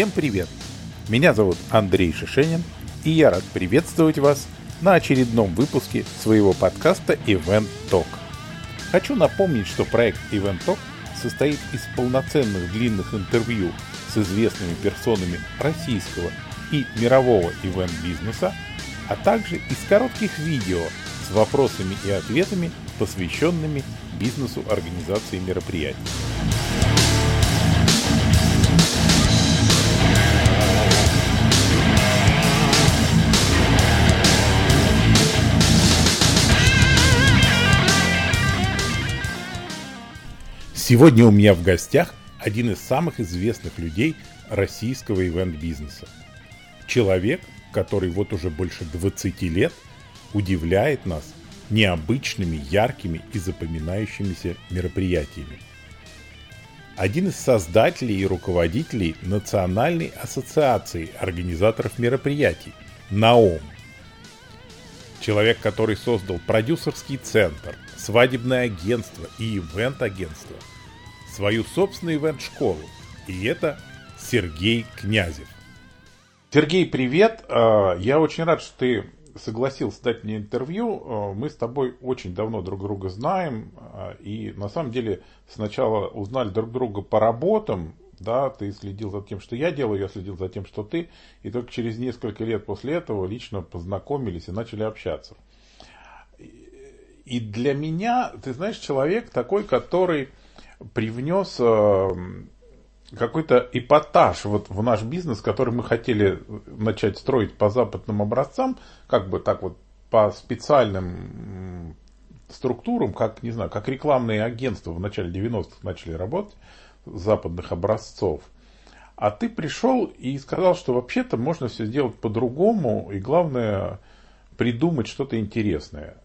Всем привет! Меня зовут Андрей Шишенин, и я рад приветствовать вас на очередном выпуске своего подкаста Event Talk. Хочу напомнить, что проект Event Talk состоит из полноценных длинных интервью с известными персонами российского и мирового ивент-бизнеса, а также из коротких видео с вопросами и ответами, посвященными бизнесу организации мероприятий. Сегодня у меня в гостях один из самых известных людей российского ивент-бизнеса. Человек, который вот уже больше 20 лет удивляет нас необычными, яркими и запоминающимися мероприятиями. Один из создателей и руководителей Национальной ассоциации организаторов мероприятий НАОМ. Человек, который создал продюсерский центр, свадебное агентство и ивент-агентство – свою собственную ивент-школу. И это Сергей Князев. Сергей, привет! А, я очень рад, что ты согласился дать мне интервью. А, мы с тобой очень давно друг друга знаем. А, и на самом деле сначала узнали друг друга по работам. Да, ты следил за тем, что я делаю, я следил за тем, что ты. И только через несколько лет после этого лично познакомились и начали общаться. И для меня, ты знаешь, человек такой, который привнес э, какой-то эпатаж вот в наш бизнес, который мы хотели начать строить по западным образцам, как бы так вот по специальным структурам, как, не знаю, как рекламные агентства в начале 90-х начали работать, западных образцов. А ты пришел и сказал, что вообще-то можно все сделать по-другому, и главное придумать что-то интересное.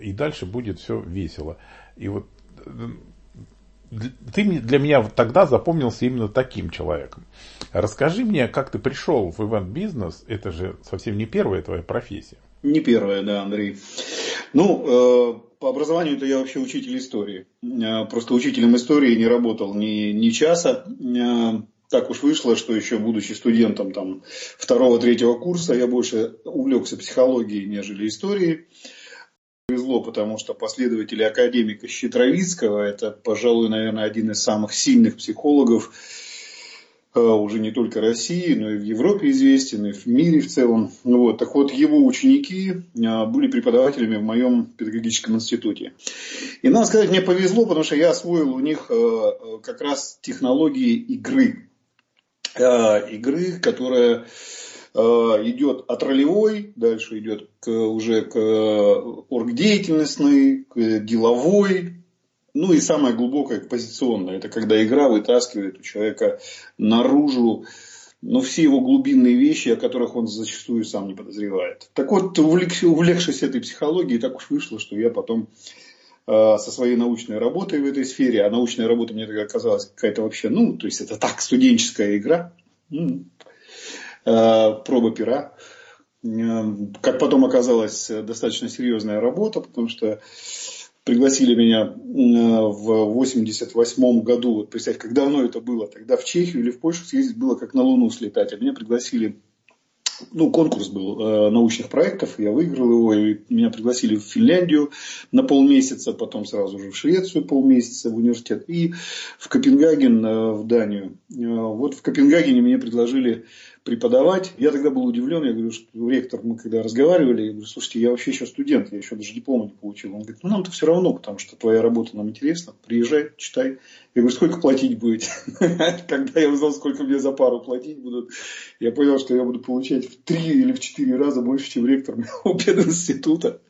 И дальше будет все весело. И вот ты для меня тогда запомнился именно таким человеком. Расскажи мне, как ты пришел в ивент-бизнес, это же совсем не первая твоя профессия. Не первая, да, Андрей. Ну, э, по образованию-то я вообще учитель истории. Э, просто учителем истории не работал ни, ни часа. Э, так уж вышло, что еще будучи студентом там, второго-третьего курса, я больше увлекся психологией, нежели историей повезло, потому что последователи академика Щитровицкого, это, пожалуй, наверное, один из самых сильных психологов э, уже не только России, но и в Европе известен, и в мире в целом. Вот. Так вот, его ученики э, были преподавателями в моем педагогическом институте. И надо сказать, мне повезло, потому что я освоил у них э, как раз технологии игры. Игры, которая идет от ролевой, дальше идет к, уже к оргдеятельностной, к деловой, ну и самое глубокое к позиционной. Это когда игра вытаскивает у человека наружу ну, все его глубинные вещи, о которых он зачастую сам не подозревает. Так вот, увлекшись этой психологией, так уж вышло, что я потом э, со своей научной работой в этой сфере, а научная работа мне тогда казалась какая-то вообще, ну, то есть это так, студенческая игра, Э, проба пера. Э, как потом оказалось, достаточно серьезная работа, потому что пригласили меня э, в 88 году, вот представьте, как давно это было, тогда в Чехию или в Польшу съездить было как на Луну слетать, а меня пригласили ну, конкурс был э, научных проектов, я выиграл его, и меня пригласили в Финляндию на полмесяца, потом сразу же в Швецию полмесяца в университет и в Копенгаген, э, в Данию. Э, вот в Копенгагене мне предложили преподавать. Я тогда был удивлен, я говорю, что ректор, мы когда разговаривали, я говорю, слушайте, я вообще еще студент, я еще даже диплома не получил. Он говорит, ну нам-то все равно, потому что твоя работа нам интересна, приезжай, читай. Я говорю, сколько платить будете? Когда я узнал, сколько мне за пару платить будут, я понял, что я буду получать в три или в четыре раза больше, чем ректор моего пединститута.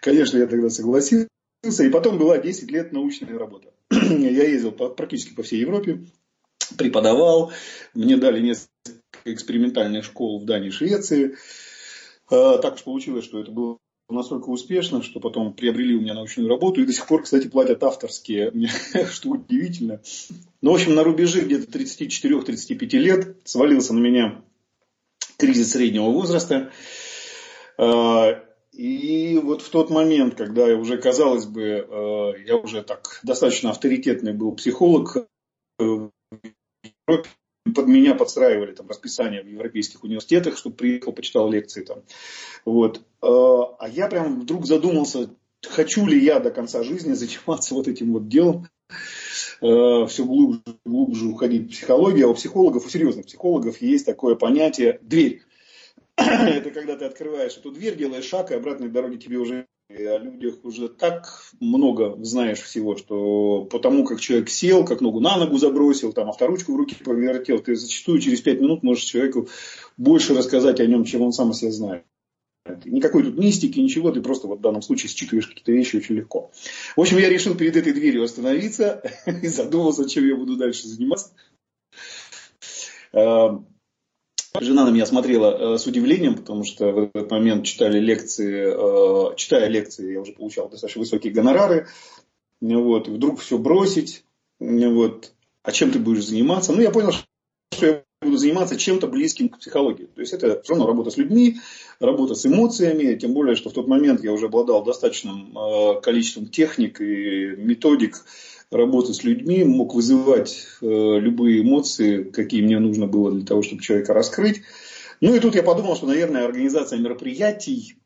Конечно, я тогда согласился. И потом была 10 лет научная работа. Я ездил практически по всей Европе, преподавал. Мне дали несколько экспериментальных школ в Дании и Швеции. А, так уж получилось, что это было настолько успешно, что потом приобрели у меня научную работу и до сих пор, кстати, платят авторские, что удивительно. Ну, в общем, на рубеже где-то 34-35 лет свалился на меня кризис среднего возраста. А, и вот в тот момент, когда я уже, казалось бы, а, я уже так достаточно авторитетный был психолог в Европе, под меня подстраивали там расписание в европейских университетах, чтобы приехал, почитал лекции там. Вот. А, а я прям вдруг задумался, хочу ли я до конца жизни заниматься вот этим вот делом, э, все глубже, глубже уходить в психологию. А у психологов, у серьезных психологов есть такое понятие «дверь». Это когда ты открываешь эту дверь, делаешь шаг, и обратной дороги тебе уже о людях уже так много знаешь всего, что по тому, как человек сел, как ногу на ногу забросил, там авторучку в руки повертел, ты зачастую через пять минут можешь человеку больше рассказать о нем, чем он сам о себе знает. Никакой тут мистики, ничего, ты просто вот в данном случае считываешь какие-то вещи очень легко. В общем, я решил перед этой дверью остановиться и задумался, чем я буду дальше заниматься. Жена на меня смотрела э, с удивлением, потому что в этот момент читали лекции, э, читая лекции, я уже получал достаточно высокие гонорары. Вот, и вдруг все бросить, вот, а чем ты будешь заниматься? Ну, я понял, что я буду заниматься чем-то близким к психологии. То есть это все равно работа с людьми, работа с эмоциями, тем более, что в тот момент я уже обладал достаточным э, количеством техник и методик работы с людьми, мог вызывать э, любые эмоции, какие мне нужно было для того, чтобы человека раскрыть. Ну и тут я подумал, что, наверное, организация мероприятий,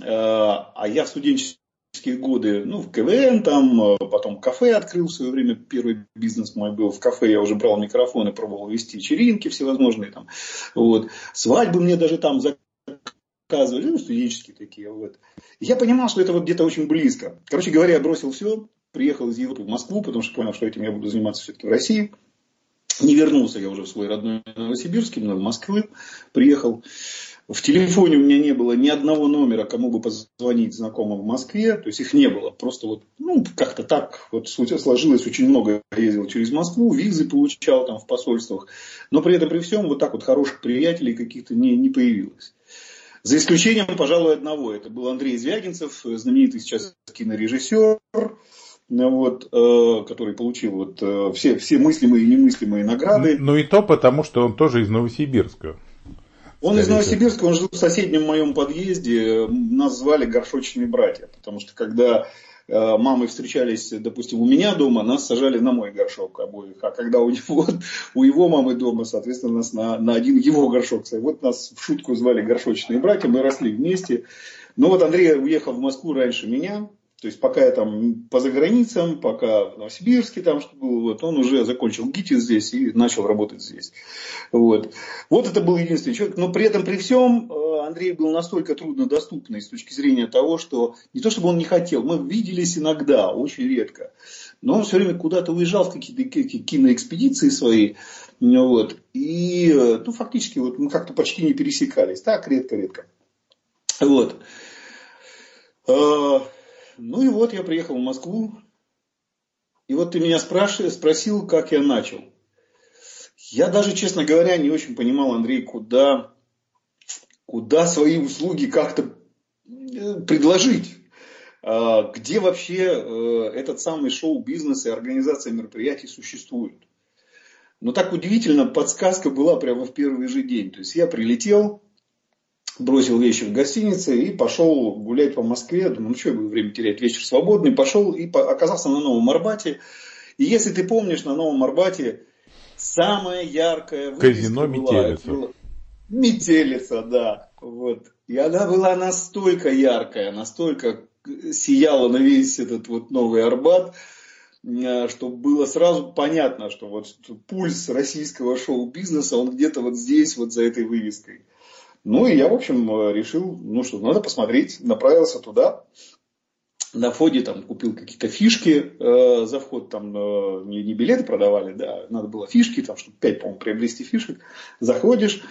э, а я в студенчестве годы, ну, в КВН, там, потом кафе открыл в свое время, первый бизнес мой был в кафе, я уже брал микрофон и пробовал вести вечеринки всевозможные там, вот, свадьбы мне даже там заказывали, ну, студенческие такие, вот. я понимал, что это вот где-то очень близко. Короче говоря, я бросил все, приехал из Европы в Москву, потому что понял, что этим я буду заниматься все-таки в России. Не вернулся я уже в свой родной Новосибирск, именно в Москву приехал. В телефоне у меня не было ни одного номера, кому бы позвонить знакомым в Москве. То есть их не было. Просто вот, ну, как-то так вот сложилось очень много. Ездил через Москву, визы получал там в посольствах. Но при этом, при всем, вот так вот хороших приятелей каких-то не, не появилось. За исключением, пожалуй, одного. Это был Андрей Звягинцев, знаменитый сейчас кинорежиссер, вот, э, который получил вот, э, все, все мыслимые и немыслимые награды. Ну, ну и то потому, что он тоже из Новосибирска. Он из Новосибирска, он жил в соседнем моем подъезде. Нас звали горшочные братья. Потому что когда э, мамы встречались, допустим, у меня дома, нас сажали на мой горшок обоих. А когда у него, у его мамы дома, соответственно, нас на, на один его горшок. Вот нас в шутку звали горшочные братья, мы росли вместе. Но вот Андрей уехал в Москву раньше меня. То есть пока я там по заграницам, пока в Новосибирске там что было, вот, он уже закончил ГИТИС здесь и начал работать здесь. Вот. вот это был единственный человек. Но при этом, при всем, э, Андрей был настолько труднодоступный с точки зрения того, что не то чтобы он не хотел, мы виделись иногда, очень редко. Но он все время куда-то уезжал в какие-то киноэкспедиции свои. Вот. И э, ну, фактически вот мы как-то почти не пересекались. Так, редко-редко. Вот. Ну и вот я приехал в Москву. И вот ты меня спрашиваешь, спросил, как я начал. Я даже, честно говоря, не очень понимал, Андрей, куда, куда свои услуги как-то э, предложить. А, где вообще э, этот самый шоу-бизнес и организация мероприятий существует. Но так удивительно, подсказка была прямо в первый же день. То есть я прилетел, бросил вещи в гостинице и пошел гулять по Москве. Думаю, ну что я буду время терять, вечер свободный. Пошел и оказался на Новом Арбате. И если ты помнишь, на Новом Арбате самая яркая Казино Метелица. Метелица, да. Вот. И она была настолько яркая, настолько сияла на весь этот вот Новый Арбат, э, что было сразу понятно, что вот пульс российского шоу-бизнеса, он где-то вот здесь, вот за этой вывеской. Ну и я, в общем, э, решил, ну что, надо посмотреть, направился туда. На входе там купил какие-то фишки э, за вход, там э, не, не билеты продавали, да, надо было фишки, там, чтобы 5, по-моему, приобрести фишек. Заходишь,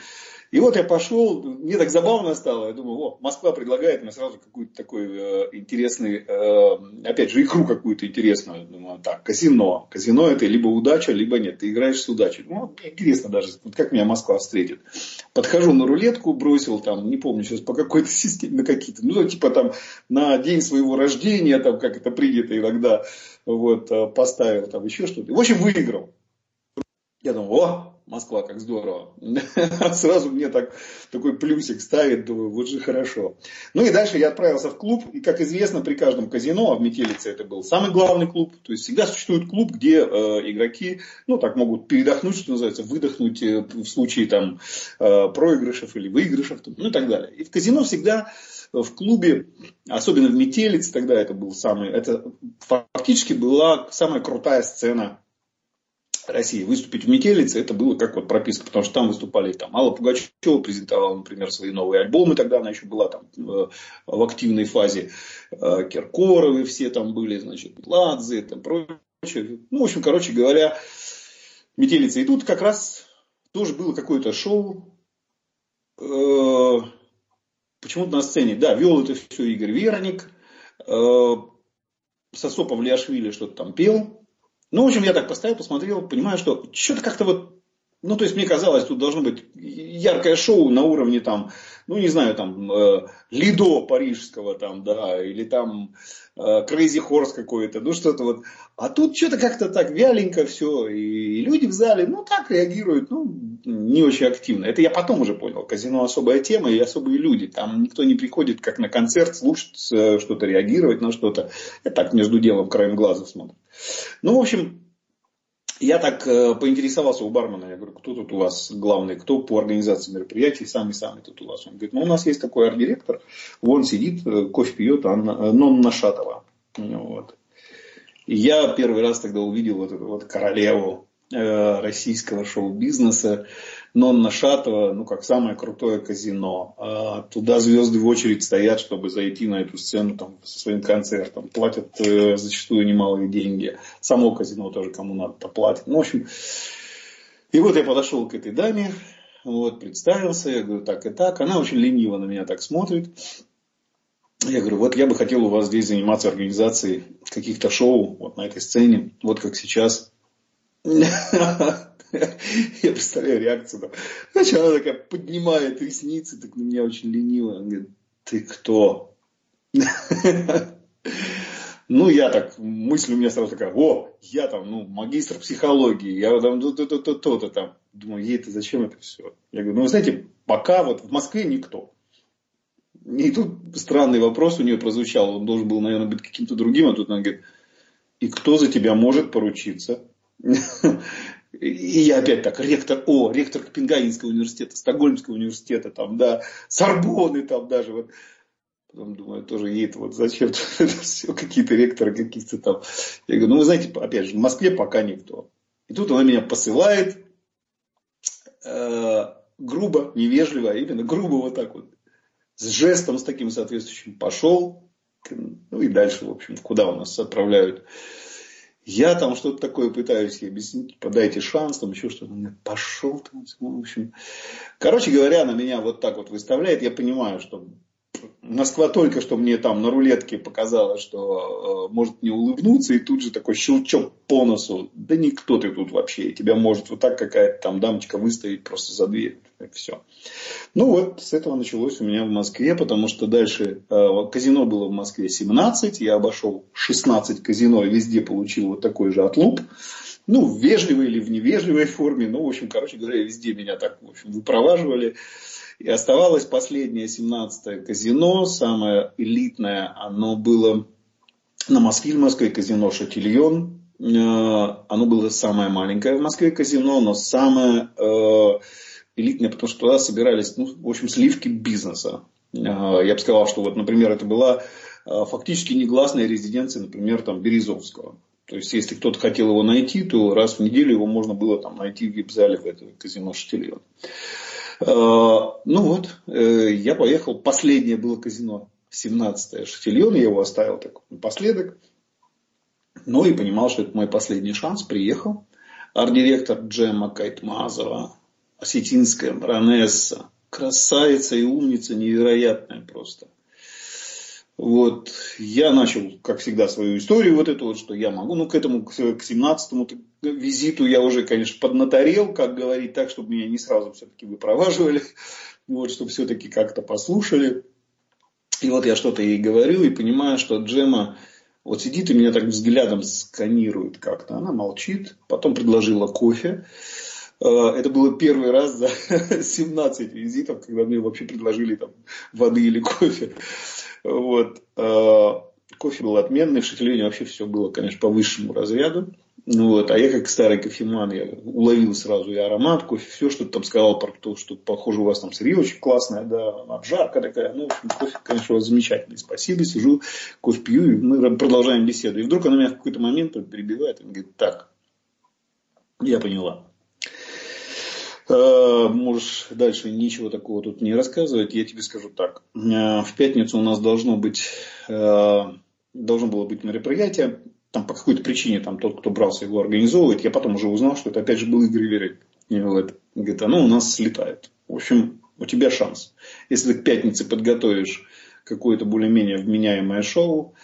и вот я пошел, мне так забавно стало, я думаю, о, Москва предлагает мне сразу какой-то такой э, интересный, э, опять же, игру какую-то интересную. Думаю, так, казино. Казино это либо удача, либо нет. Ты играешь с удачей. Ну, интересно даже, вот как меня Москва встретит. Подхожу на рулетку, бросил там, не помню сейчас по какой-то системе, на какие-то, ну, типа там на день своего рождения, там, как это принято иногда, вот, э, поставил там еще что-то. В общем, выиграл. Я думаю, о, Москва, как здорово. Сразу мне так, такой плюсик ставит, думаю, вот же хорошо. Ну и дальше я отправился в клуб, и как известно, при каждом казино, а в Метелице это был самый главный клуб, то есть всегда существует клуб, где э, игроки, ну так могут передохнуть, что называется, выдохнуть э, в случае там э, проигрышев или выигрышев, ну и так далее. И в казино всегда в клубе, особенно в Метелице, тогда это был самый, это фактически была самая крутая сцена России. Выступить в Метелице, это было как вот прописка, потому что там выступали там Алла Пугачева презентовала, например, свои новые альбомы, тогда она еще была там э, в активной фазе. Э, Киркоровы все там были, значит, Ладзе, там прочее. Ну, в общем, короче говоря, Метелица. И тут как раз тоже было какое-то шоу. Э, почему-то на сцене, да, вел это все Игорь Верник. Сосо Павлиашвили что-то там пел. Ну, в общем, я так поставил, посмотрел, понимаю, что что-то как-то вот ну, то есть, мне казалось, тут должно быть яркое шоу на уровне там, ну, не знаю, там, э, Лидо парижского там, да, или там э, Crazy Horse какой-то, ну, что-то вот. А тут что-то как-то так вяленько все, и люди в зале, ну, так реагируют, ну, не очень активно. Это я потом уже понял. Казино особая тема и особые люди. Там никто не приходит как на концерт слушать э, что-то, реагировать на что-то. Это так между делом краем глаза смотрит. Ну, в общем, я так э, поинтересовался у бармена, я говорю, кто тут у вас главный, кто по организации мероприятий, самый-самый тут у вас. Он говорит, ну у нас есть такой арт-директор, вон сидит, э, кофе пьет, Анна, э, Нонна Шатова. Вот. Я первый раз тогда увидел вот эту вот королеву э, российского шоу-бизнеса, Нонна Шатова, ну, как самое крутое казино. А туда звезды в очередь стоят, чтобы зайти на эту сцену там, со своим концертом. Платят э, зачастую немалые деньги. Само казино тоже кому надо то платит. Ну, в общем, и вот я подошел к этой даме, вот, представился, я говорю, так и так. Она очень лениво на меня так смотрит. Я говорю, вот я бы хотел у вас здесь заниматься организацией каких-то шоу вот на этой сцене, вот как сейчас. Я представляю реакцию. Значит, она такая поднимает ресницы, так на меня очень лениво. Она говорит, ты кто? Ну, я так, мысль у меня сразу такая, о, я там, ну, магистр психологии, я там то-то, то-то там. Думаю, ей это зачем это все? Я говорю, ну, вы знаете, пока вот в Москве никто. И тут странный вопрос у нее прозвучал, он должен был, наверное, быть каким-то другим, а тут она говорит, и кто за тебя может поручиться? И я опять так, ректор, о, ректор Копенгагенского университета, Стокгольмского университета, там, да, Сорбоны там даже, вот. Потом думаю, тоже ей вот зачем это все, какие-то ректоры каких-то там. Я говорю, ну вы знаете, опять же, в Москве пока никто. И тут она меня посылает, э, грубо, невежливо, а именно грубо вот так вот, с жестом, с таким соответствующим пошел, ну и дальше, в общем, куда у нас отправляют я там что-то такое пытаюсь объяснить, подайте шанс, там еще что-то. Он говорит, пошел там. В общем, короче говоря, на меня вот так вот выставляет. Я понимаю, что Москва только что мне там на рулетке показала, что э, может не улыбнуться, и тут же такой щелчок по носу. Да никто ты тут вообще. Тебя может вот так какая-то там дамочка выставить просто за дверь. Все. Ну вот, с этого началось у меня в Москве, потому что дальше э, казино было в Москве 17, я обошел 16 казино и везде получил вот такой же отлуп. Ну, в вежливой или в невежливой форме. Ну, в общем, короче говоря, везде меня так, в общем, выпроваживали. И оставалось последнее 17-е казино, самое элитное, оно было на Москве, казино «Шатильон». Э, оно было самое маленькое в Москве казино, но самое э, элитное, потому что туда собирались, ну, в общем, сливки бизнеса. Э, я бы сказал, что вот, например, это была фактически негласная резиденция, например, там, Березовского. То есть, если кто-то хотел его найти, то раз в неделю его можно было там найти в вип-зале в этом казино «Шатильон». Э, ну вот, э, я поехал. Последнее было казино. 17-е Шатильон. Я его оставил так напоследок. Ну и понимал, что это мой последний шанс. Приехал. Арт-директор Джема Кайтмазова. Осетинская баронесса. Красавица и умница невероятная просто. Вот, я начал, как всегда, свою историю, вот эту вот, что я могу, ну, к этому, к 17-му визиту я уже, конечно, поднаторел, как говорить, так, чтобы меня не сразу все-таки выпроваживали, вот, чтобы все-таки как-то послушали. И вот я что-то ей говорю и понимаю, что Джема вот сидит и меня так взглядом сканирует как-то. Она молчит, потом предложила кофе. Это было первый раз за 17 визитов, когда мне вообще предложили там воды или кофе. Вот. Кофе был отменный, в Шатильоне вообще все было, конечно, по высшему разряду. Ну вот. А я как старый кофеман, я уловил сразу и аромат кофе, все, что ты там сказал про то, что похоже у вас там сырье очень классное, да, обжарка такая. Ну, в общем, кофе, конечно, у вас замечательный. Спасибо, сижу, кофе пью, и мы продолжаем беседу. И вдруг она меня в какой-то момент перебивает и говорит, так, я поняла. Э, можешь дальше ничего такого тут не рассказывать. Я тебе скажу так. Э, в пятницу у нас должно быть, э, должно было быть мероприятие. Там по какой-то причине там тот, кто брался его организовывать, я потом уже узнал, что это опять же был Игорь Верик. И вот, говорит, оно у нас слетает. В общем, у тебя шанс. Если ты к пятнице подготовишь какое-то более-менее вменяемое шоу,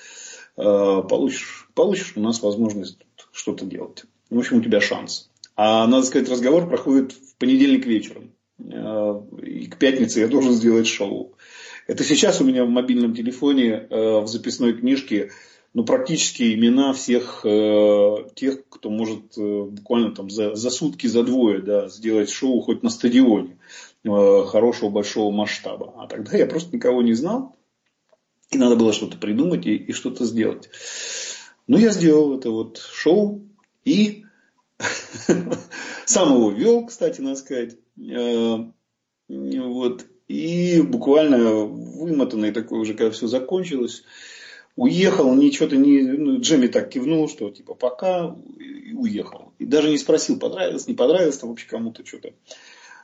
получишь, получишь у нас возможность что-то делать. В общем, у тебя шанс. А надо сказать, разговор проходит в понедельник вечером. Э, и к пятнице я должен сделать шоу. Это сейчас у меня в мобильном телефоне э, в записной книжке ну, практически имена всех э, тех, кто может буквально там за, за сутки, за двое да, сделать шоу хоть на стадионе хорошего большого масштаба. А тогда я просто никого не знал. И надо было что-то придумать и, и что-то сделать. Ну, я сделал это вот шоу. И Сам его вел, кстати, надо сказать. Э, вот. И буквально вымотанный такой уже, когда все закончилось, уехал, ничего-то не... Ну, Джемми так кивнул, что типа пока, и уехал. И даже не спросил, понравилось, не понравилось там вообще кому-то что-то.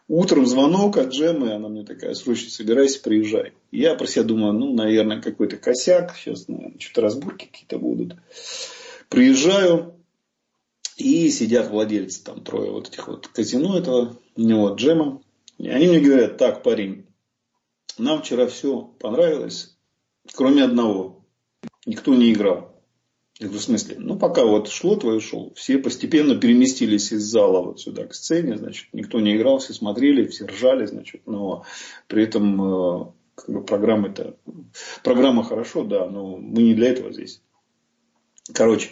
Утром звонок от Джемы, она мне такая, срочно собирайся, приезжай. Я про себя думаю, ну, наверное, какой-то косяк, сейчас, наверное, что-то разборки какие-то будут. Приезжаю, и сидят владельцы, там трое вот этих вот казино этого, вот, джема. И они мне говорят, так, парень, нам вчера все понравилось, кроме одного. Никто не играл. Я говорю, в смысле? Ну, пока вот шло твое шоу, все постепенно переместились из зала вот сюда к сцене, значит, никто не играл, все смотрели, все ржали, значит, но при этом э, как бы программа-то, программа хорошо, да, но мы не для этого здесь. Короче,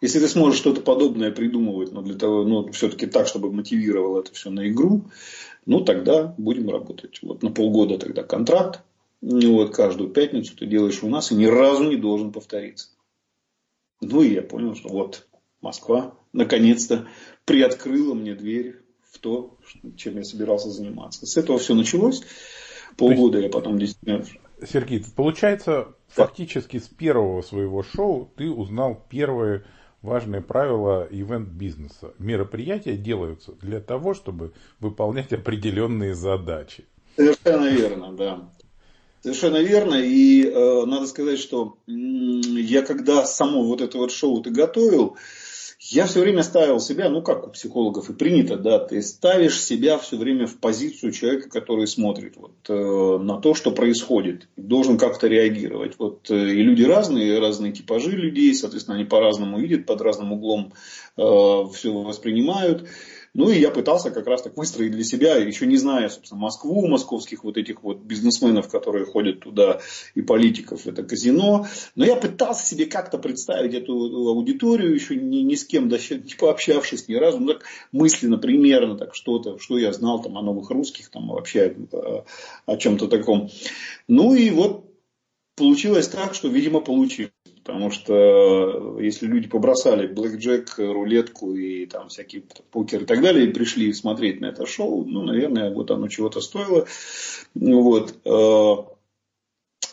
если ты сможешь что-то подобное придумывать, но для того, ну, все-таки так, чтобы мотивировал это все на игру, ну, тогда будем работать. Вот на полгода тогда контракт. Ну, вот каждую пятницу ты делаешь у нас и ни разу не должен повториться. Ну, и я понял, что вот Москва наконец-то приоткрыла мне дверь в то, чем я собирался заниматься. С этого все началось. Полгода я потом действительно... Сергей, получается, да. фактически с первого своего шоу ты узнал первые важное правило ивент-бизнеса. Мероприятия делаются для того, чтобы выполнять определенные задачи. Совершенно верно, да. Совершенно верно. И э, надо сказать, что э, я когда само вот это вот шоу ты готовил, я все время ставил себя, ну как у психологов и принято, да, ты ставишь себя все время в позицию человека, который смотрит вот, э, на то, что происходит, должен как-то реагировать. Вот, э, и люди разные, разные типажи людей, соответственно, они по-разному видят, под разным углом э, все воспринимают. Ну и я пытался как раз так выстроить для себя, еще не зная, собственно, Москву, московских вот этих вот бизнесменов, которые ходят туда, и политиков, это казино. Но я пытался себе как-то представить эту аудиторию, еще ни, ни с кем даже не пообщавшись ни разу, ну так мысленно, примерно так что-то, что я знал там о новых русских, там вообще о, о чем-то таком. Ну и вот получилось так, что, видимо, получилось. Потому что э, если люди побросали блэкджек, рулетку и там всякие покер и так далее, и пришли смотреть на это шоу, ну, наверное, вот оно чего-то стоило. Вот. Э,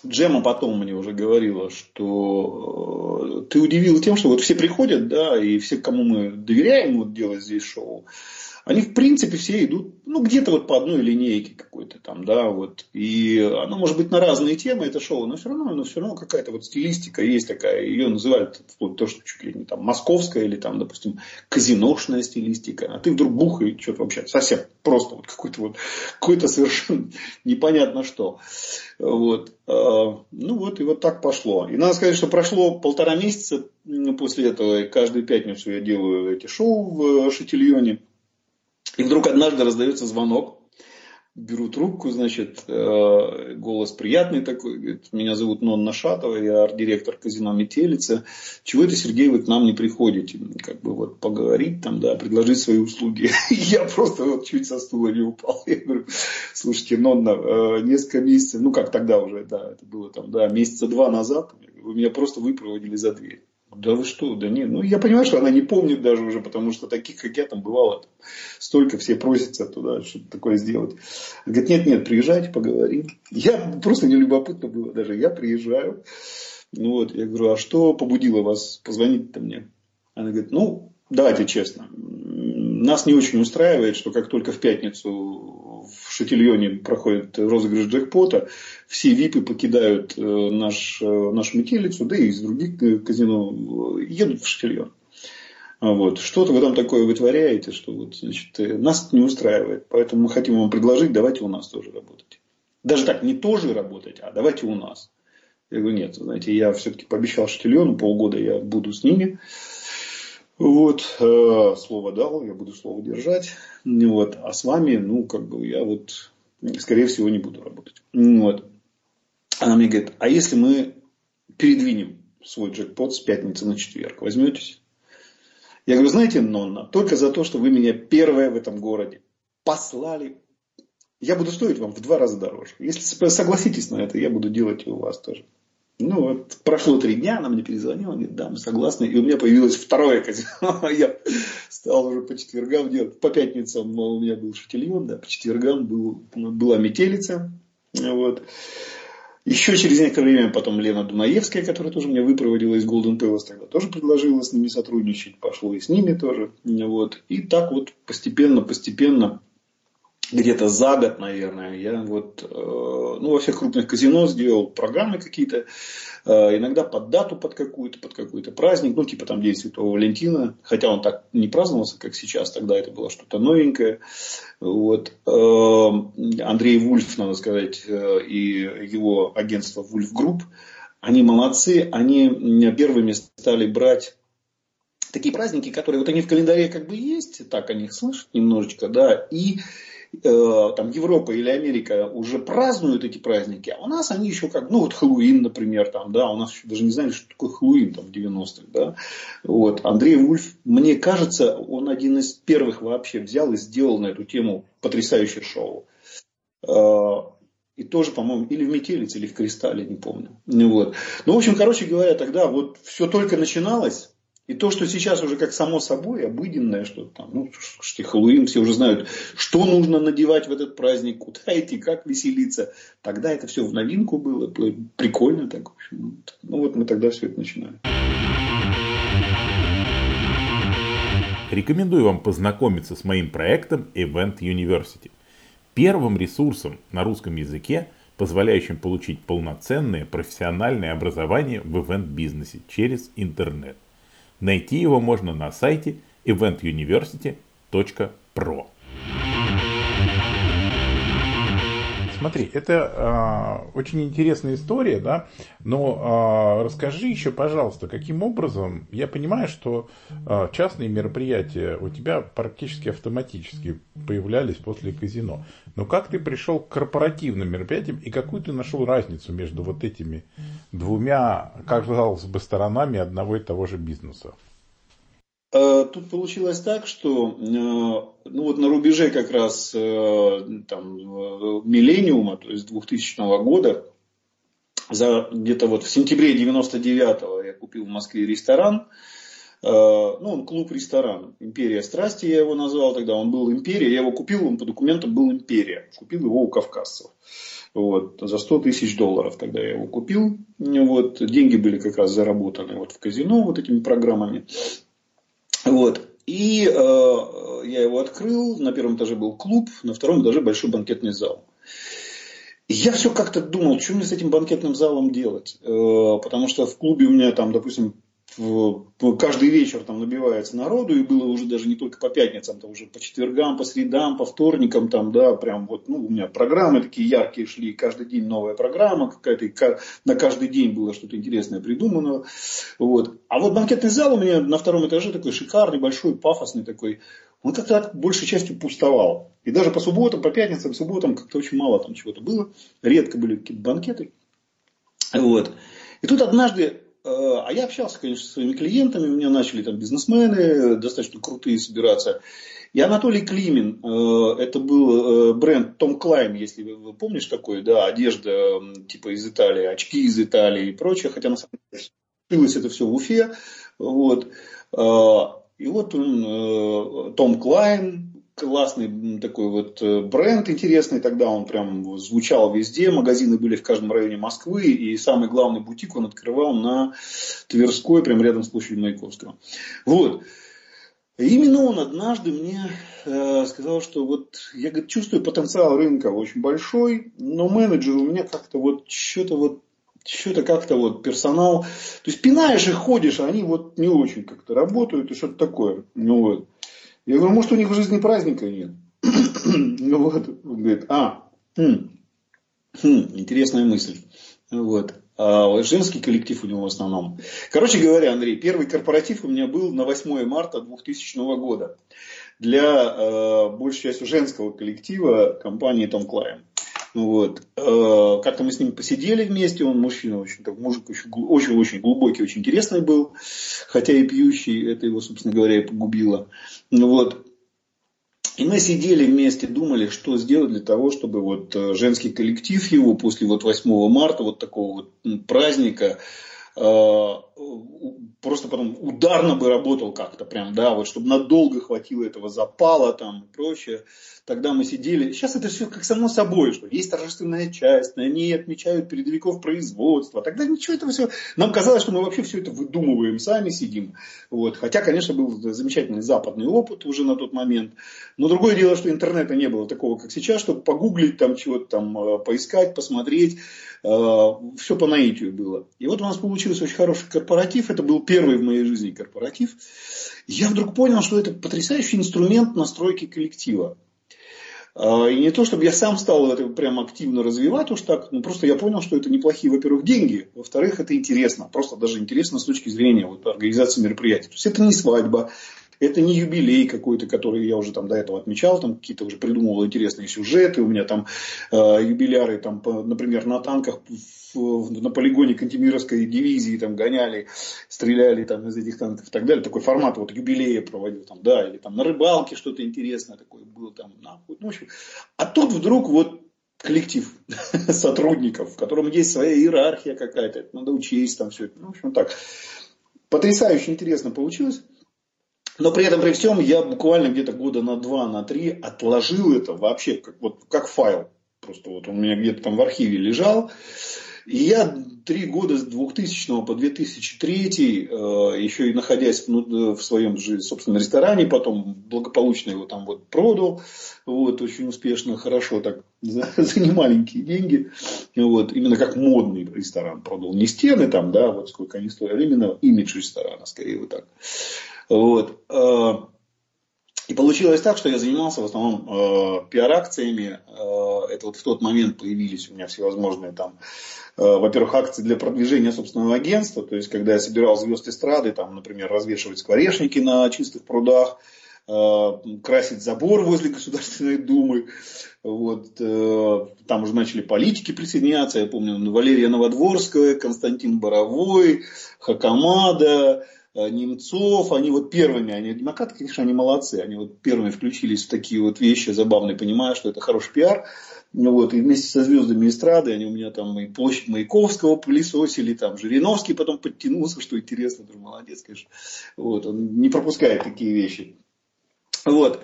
Джема потом мне уже говорила, что э, ты удивил тем, что вот все приходят, да, и все, кому мы доверяем вот делать здесь шоу, они в принципе все идут, ну, где-то вот по одной линейке какой-то там, да, вот. И оно может быть на разные темы, это шоу, но все равно, но все равно какая-то вот стилистика есть такая, ее называют вплоть до того, что чуть ли не там московская или там, допустим, казиношная стилистика, а ты вдруг бух и что-то вообще совсем просто вот какой-то вот, какой-то совершенно непонятно что. Вот. А, ну вот, и вот так пошло. И надо сказать, что прошло полтора месяца после этого, каждую пятницу я делаю эти шоу в Шатильоне. И вдруг однажды раздается звонок беру трубку, значит, э, голос приятный такой, говорит, меня зовут Нонна Шатова, я арт-директор казино Метелица. Чего это, Сергей, вы к нам не приходите? Как бы вот поговорить там, да, предложить свои услуги. Я просто вот чуть со стула не упал. Я говорю, слушайте, Нонна, э, несколько месяцев, ну как тогда уже, да, это было там, да, месяца два назад, вы меня просто выпроводили за дверь. Да вы что, да нет. Ну, я понимаю, что она не помнит даже уже, потому что таких, как я, там бывало там, столько, все просятся туда что-то такое сделать. Она говорит, нет, нет, приезжайте, поговорим. Я просто не любопытно было даже. Я приезжаю. Ну вот, я говорю, а что побудило вас позвонить-то мне? Она говорит, ну, давайте честно. Нас не очень устраивает, что как только в пятницу в Шатильоне проходит розыгрыш джекпота, все випы покидают э, наш, э, нашу метелицу, да и из других э, казино едут в Шатильон. А вот. Что-то вы там такое вытворяете, что вот, значит, нас не устраивает. Поэтому мы хотим вам предложить, давайте у нас тоже работать. Даже так, не тоже работать, а давайте у нас. Я говорю, нет, знаете, я все-таки пообещал Шатильону, полгода я буду с ними. Вот, э, слово дал, я буду слово держать. Вот, а с вами, ну, как бы, я вот, скорее всего, не буду работать. Вот. Она мне говорит, а если мы передвинем свой джекпот с пятницы на четверг, возьметесь? Я говорю, знаете, Нонна, только за то, что вы меня первая в этом городе послали, я буду стоить вам в два раза дороже. Если согласитесь на это, я буду делать и у вас тоже. Ну вот, прошло три дня, она мне перезвонила, говорит, да, мы согласны. И у меня появилось второе казино. Я стал уже по четвергам делать. По пятницам у меня был шатильон, да, по четвергам был, была метелица. Вот. Еще через некоторое время потом Лена Дунаевская, которая тоже меня выпроводила из Golden Palace, тогда тоже предложила с ними сотрудничать. Пошло и с ними тоже. Вот. И так вот постепенно, постепенно где-то за год, наверное, я вот, э, ну, во всех крупных казино сделал программы какие-то, э, иногда под дату, под какую-то, под какой-то праздник, ну, типа там День Святого Валентина, хотя он так не праздновался, как сейчас, тогда это было что-то новенькое. Вот. Э, Андрей Вульф, надо сказать, и его агентство Вульф Групп, они молодцы, они первыми стали брать такие праздники, которые вот они в календаре как бы есть, так о них слышат немножечко, да, и там Европа или Америка уже празднуют эти праздники, а у нас они еще как, ну вот Хэллоуин, например, там, да, у нас еще даже не знали, что такое Хэллоуин там в 90-х, да. Вот, Андрей Вульф, мне кажется, он один из первых вообще взял и сделал на эту тему потрясающее шоу. Э, и тоже, по-моему, или в Метелице, или в Кристалле, не помню. Вот. Ну, в общем, короче говоря, тогда вот все только начиналось, и то, что сейчас уже как само собой, обыденное, что там, ну, что Хэллоуин, все уже знают, что нужно надевать в этот праздник, куда идти, как веселиться. Тогда это все в новинку было, прикольно так. В общем, ну вот мы тогда все это начинали. Рекомендую вам познакомиться с моим проектом Event University. Первым ресурсом на русском языке, позволяющим получить полноценное профессиональное образование в ивент-бизнесе через интернет. Найти его можно на сайте eventuniversity.pro. Смотри, это э, очень интересная история, да, но э, расскажи еще, пожалуйста, каким образом, я понимаю, что э, частные мероприятия у тебя практически автоматически появлялись после казино, но как ты пришел к корпоративным мероприятиям и какую ты нашел разницу между вот этими двумя, казалось бы, сторонами одного и того же бизнеса? Э, тут получилось так, что э, ну вот на рубеже как раз э, там, миллениума, то есть 2000 года, за где-то вот в сентябре 99-го я купил в Москве ресторан, ну, он клуб-ресторан, Империя страсти я его назвал тогда, он был Империя, я его купил, он по документам был Империя, купил его у кавказцев. Вот, за 100 тысяч долларов тогда я его купил. Вот, деньги были как раз заработаны вот в казино вот этими программами. Вот. И э, я его открыл. На первом этаже был клуб, на втором этаже большой банкетный зал. Я все как-то думал, что мне с этим банкетным залом делать. Э, потому что в клубе у меня там, допустим, каждый вечер там набивается народу, и было уже даже не только по пятницам, там уже по четвергам, по средам, по вторникам, там, да, прям вот, ну, у меня программы такие яркие шли, каждый день новая программа какая-то, на каждый день было что-то интересное придумано, вот. А вот банкетный зал у меня на втором этаже такой шикарный, большой, пафосный такой, он как-то большей частью пустовал. И даже по субботам, по пятницам, субботам как-то очень мало там чего-то было. Редко были какие-то банкеты. Вот. И тут однажды, а я общался, конечно, со своими клиентами, у меня начали там бизнесмены достаточно крутые собираться. И Анатолий Климин, э, это был э, бренд Tom Klaim, если вы помнишь такой, да, одежда типа из Италии, очки из Италии и прочее, хотя на самом деле шилось это все в Уфе. Вот. И вот он, Tom Klaim, классный такой вот э, бренд интересный, тогда он прям звучал везде, магазины были в каждом районе Москвы, и самый главный бутик он открывал на Тверской, прям рядом с площадью Маяковского. Вот. И именно он однажды мне э, сказал, что вот я говорит, чувствую потенциал рынка очень большой, но менеджер у меня как-то вот что-то вот что-то как-то вот персонал, то есть пинаешь их, ходишь, а они вот не очень как-то работают и что-то такое. Ну вот. Я говорю, может, у них в жизни праздника нет? ну вот, он говорит, а, хм, хм, интересная мысль. Вот. А женский коллектив у него в основном. Короче говоря, Андрей, первый корпоратив у меня был на 8 марта 2000 года для э, большей частью женского коллектива компании Том Клайн. Вот. Э, как-то мы с ним посидели вместе, он мужчина очень, так, мужик очень-очень глубокий, очень интересный был, хотя и пьющий, это его, собственно говоря, и погубило. Вот. И мы сидели вместе, думали, что сделать для того, чтобы вот э, женский коллектив его после вот 8 марта, вот такого вот праздника, э, просто потом ударно бы работал как-то прям, да, вот чтобы надолго хватило этого запала там и прочее. Тогда мы сидели, сейчас это все как само собой, что есть торжественная часть, ней отмечают передовиков производства. Тогда ничего этого все, нам казалось, что мы вообще все это выдумываем, сами сидим. Вот. Хотя, конечно, был замечательный западный опыт уже на тот момент. Но другое дело, что интернета не было такого, как сейчас, чтобы погуглить там чего-то там, э, поискать, посмотреть. Э, все по наитию было. И вот у нас получился очень хороший корпоратив. Это был первый в моей жизни корпоратив. Я вдруг понял, что это потрясающий инструмент настройки коллектива. А, и не то, чтобы я сам стал это прям активно развивать уж так, но просто я понял, что это неплохие, во-первых, деньги, во-вторых, это интересно, просто даже интересно с точки зрения вот, организации мероприятий. То есть это не свадьба, это не юбилей какой-то, который я уже там до этого отмечал, там какие-то уже придумывал интересные сюжеты, у меня там э, юбиляры, там, по, например, на танках в, на полигоне Кантемировской дивизии там гоняли, стреляли там из этих танков и так далее. Такой формат вот юбилея проводил там, да, или там на рыбалке что-то интересное такое было там, нахуй. Ну, в общем, а тут вдруг вот коллектив сотрудников, в котором есть своя иерархия какая-то, надо учесть там все это. Ну, в общем, так. Потрясающе интересно получилось. Но при этом, при всем, я буквально где-то года на два, на три отложил это вообще как, вот, как файл. Просто вот он у меня где-то там в архиве лежал. И я три года с 2000 по 2003, э, еще и находясь ну, в своем же собственном ресторане, потом благополучно его там вот продал, вот, очень успешно, хорошо так, за, за немаленькие деньги, вот, именно как модный ресторан продал, не стены там, да, вот сколько они а именно имидж ресторана, скорее вот так. Вот. Э, и получилось так, что я занимался в основном э, пиар-акциями. Э, это вот в тот момент появились у меня всевозможные там, э, во-первых, акции для продвижения собственного агентства. То есть, когда я собирал звезд эстрады, там, например, развешивать скворечники на чистых прудах, э, красить забор возле Государственной Думы. Вот, э, там уже начали политики присоединяться. Я помню Валерия Новодворская, Константин Боровой, Хакамада. Э, Немцов, они вот первыми, они демократы, конечно, они молодцы, они вот первыми включились в такие вот вещи забавные, понимая, что это хороший пиар. Вот, и вместе со звездами эстрады, они у меня там и площадь Маяковского пылесосили, там Жириновский потом подтянулся, что интересно, тоже молодец, конечно. Вот, он не пропускает такие вещи. Вот.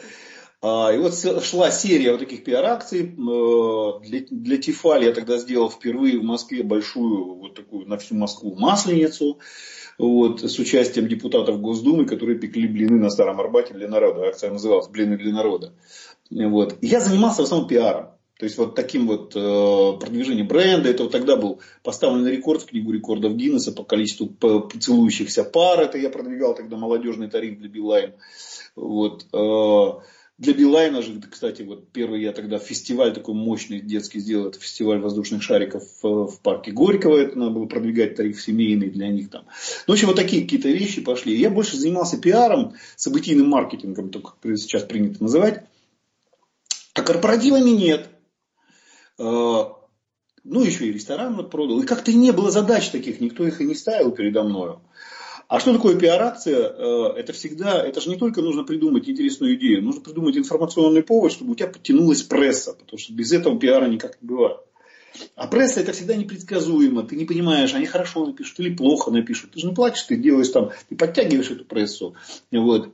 А, и вот шла серия вот таких пиар-акций. Э, для, для Тифали я тогда сделал впервые в Москве большую, вот такую на всю Москву масленицу вот, с участием депутатов Госдумы, которые пекли блины на Старом Арбате для народа. Акция называлась «Блины для народа». Вот. я занимался в основном пиаром. То есть вот таким вот э, продвижением бренда. Это вот тогда был поставлен рекорд в книгу рекордов Гиннесса по количеству целующихся пар. Это я продвигал тогда молодежный тариф для Билайн. Вот. Э, Для Билайна же, кстати, вот первый я тогда фестиваль такой мощный детский сделал, это фестиваль воздушных шариков в парке Горького, это надо было продвигать тариф семейный для них там. Ну, в общем, вот такие какие-то вещи пошли. Я больше занимался пиаром, событийным маркетингом, только сейчас принято называть. А корпоративами нет. А, ну, еще и ресторан вот продал. И как-то не было задач таких, никто их и не ставил передо мною. А что такое пиар-акция? Э, это всегда, это же не только нужно придумать интересную идею, нужно придумать информационный повод, чтобы у тебя подтянулась пресса, потому что без этого пиара никак не бывает. А пресса это всегда непредсказуемо, ты не понимаешь, они хорошо напишут или плохо напишут. Ты же не плачешь, ты делаешь там, ты подтягиваешь эту прессу. Вот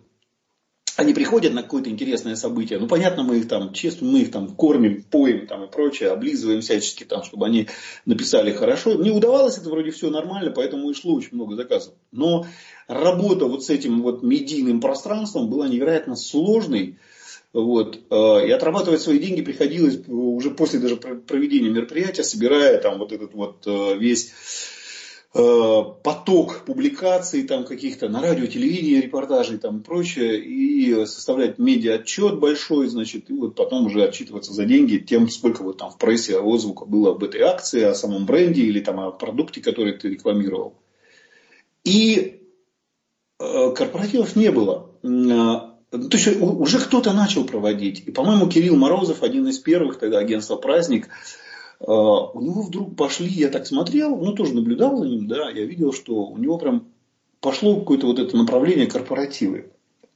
они приходят на какое-то интересное событие, ну, понятно, мы их там, честно, мы их там кормим, поем там и прочее, облизываем всячески там, чтобы они написали хорошо. Мне удавалось это вроде все нормально, поэтому и шло очень много заказов. Но работа вот с этим вот медийным пространством была невероятно сложной. Вот, э, и отрабатывать свои деньги приходилось уже после даже проведения мероприятия, собирая там вот этот вот э, весь поток публикаций там каких-то на радио, телевидении, репортажей там и прочее, и составлять медиа-отчет большой, значит, и вот потом уже отчитываться за деньги тем, сколько вот там в прессе отзвука было об этой акции, о самом бренде или там о продукте, который ты рекламировал. И э, корпоративов не было. Э, то есть уже кто-то начал проводить. И, по-моему, Кирилл Морозов, один из первых, тогда агентство «Праздник», у него вдруг пошли, я так смотрел, ну тоже наблюдал за ним, да, я видел, что у него прям пошло какое-то вот это направление корпоративы.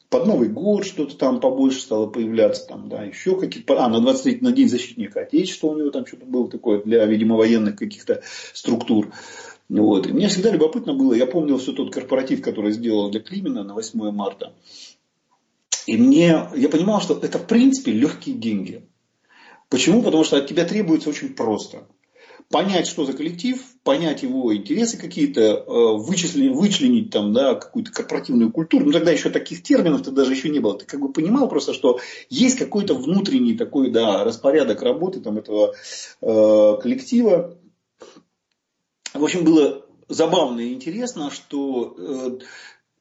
Под Новый год что-то там побольше стало появляться, там, да, еще какие-то, а, на 23 на День защитника Отечества у него там что-то было такое для, видимо, военных каких-то структур. Вот. И мне всегда любопытно было, я помнил все тот корпоратив, который сделал для Климина на 8 марта. И мне, я понимал, что это в принципе легкие деньги. Почему? Потому что от тебя требуется очень просто. Понять, что за коллектив, понять его интересы какие-то, э, вычислить, вычленить там, да, какую-то корпоративную культуру. Ну, тогда еще таких терминов-то даже еще не было. Ты как бы понимал просто, что есть какой-то внутренний такой, да, распорядок работы там, этого э, коллектива. В общем, было забавно и интересно, что э,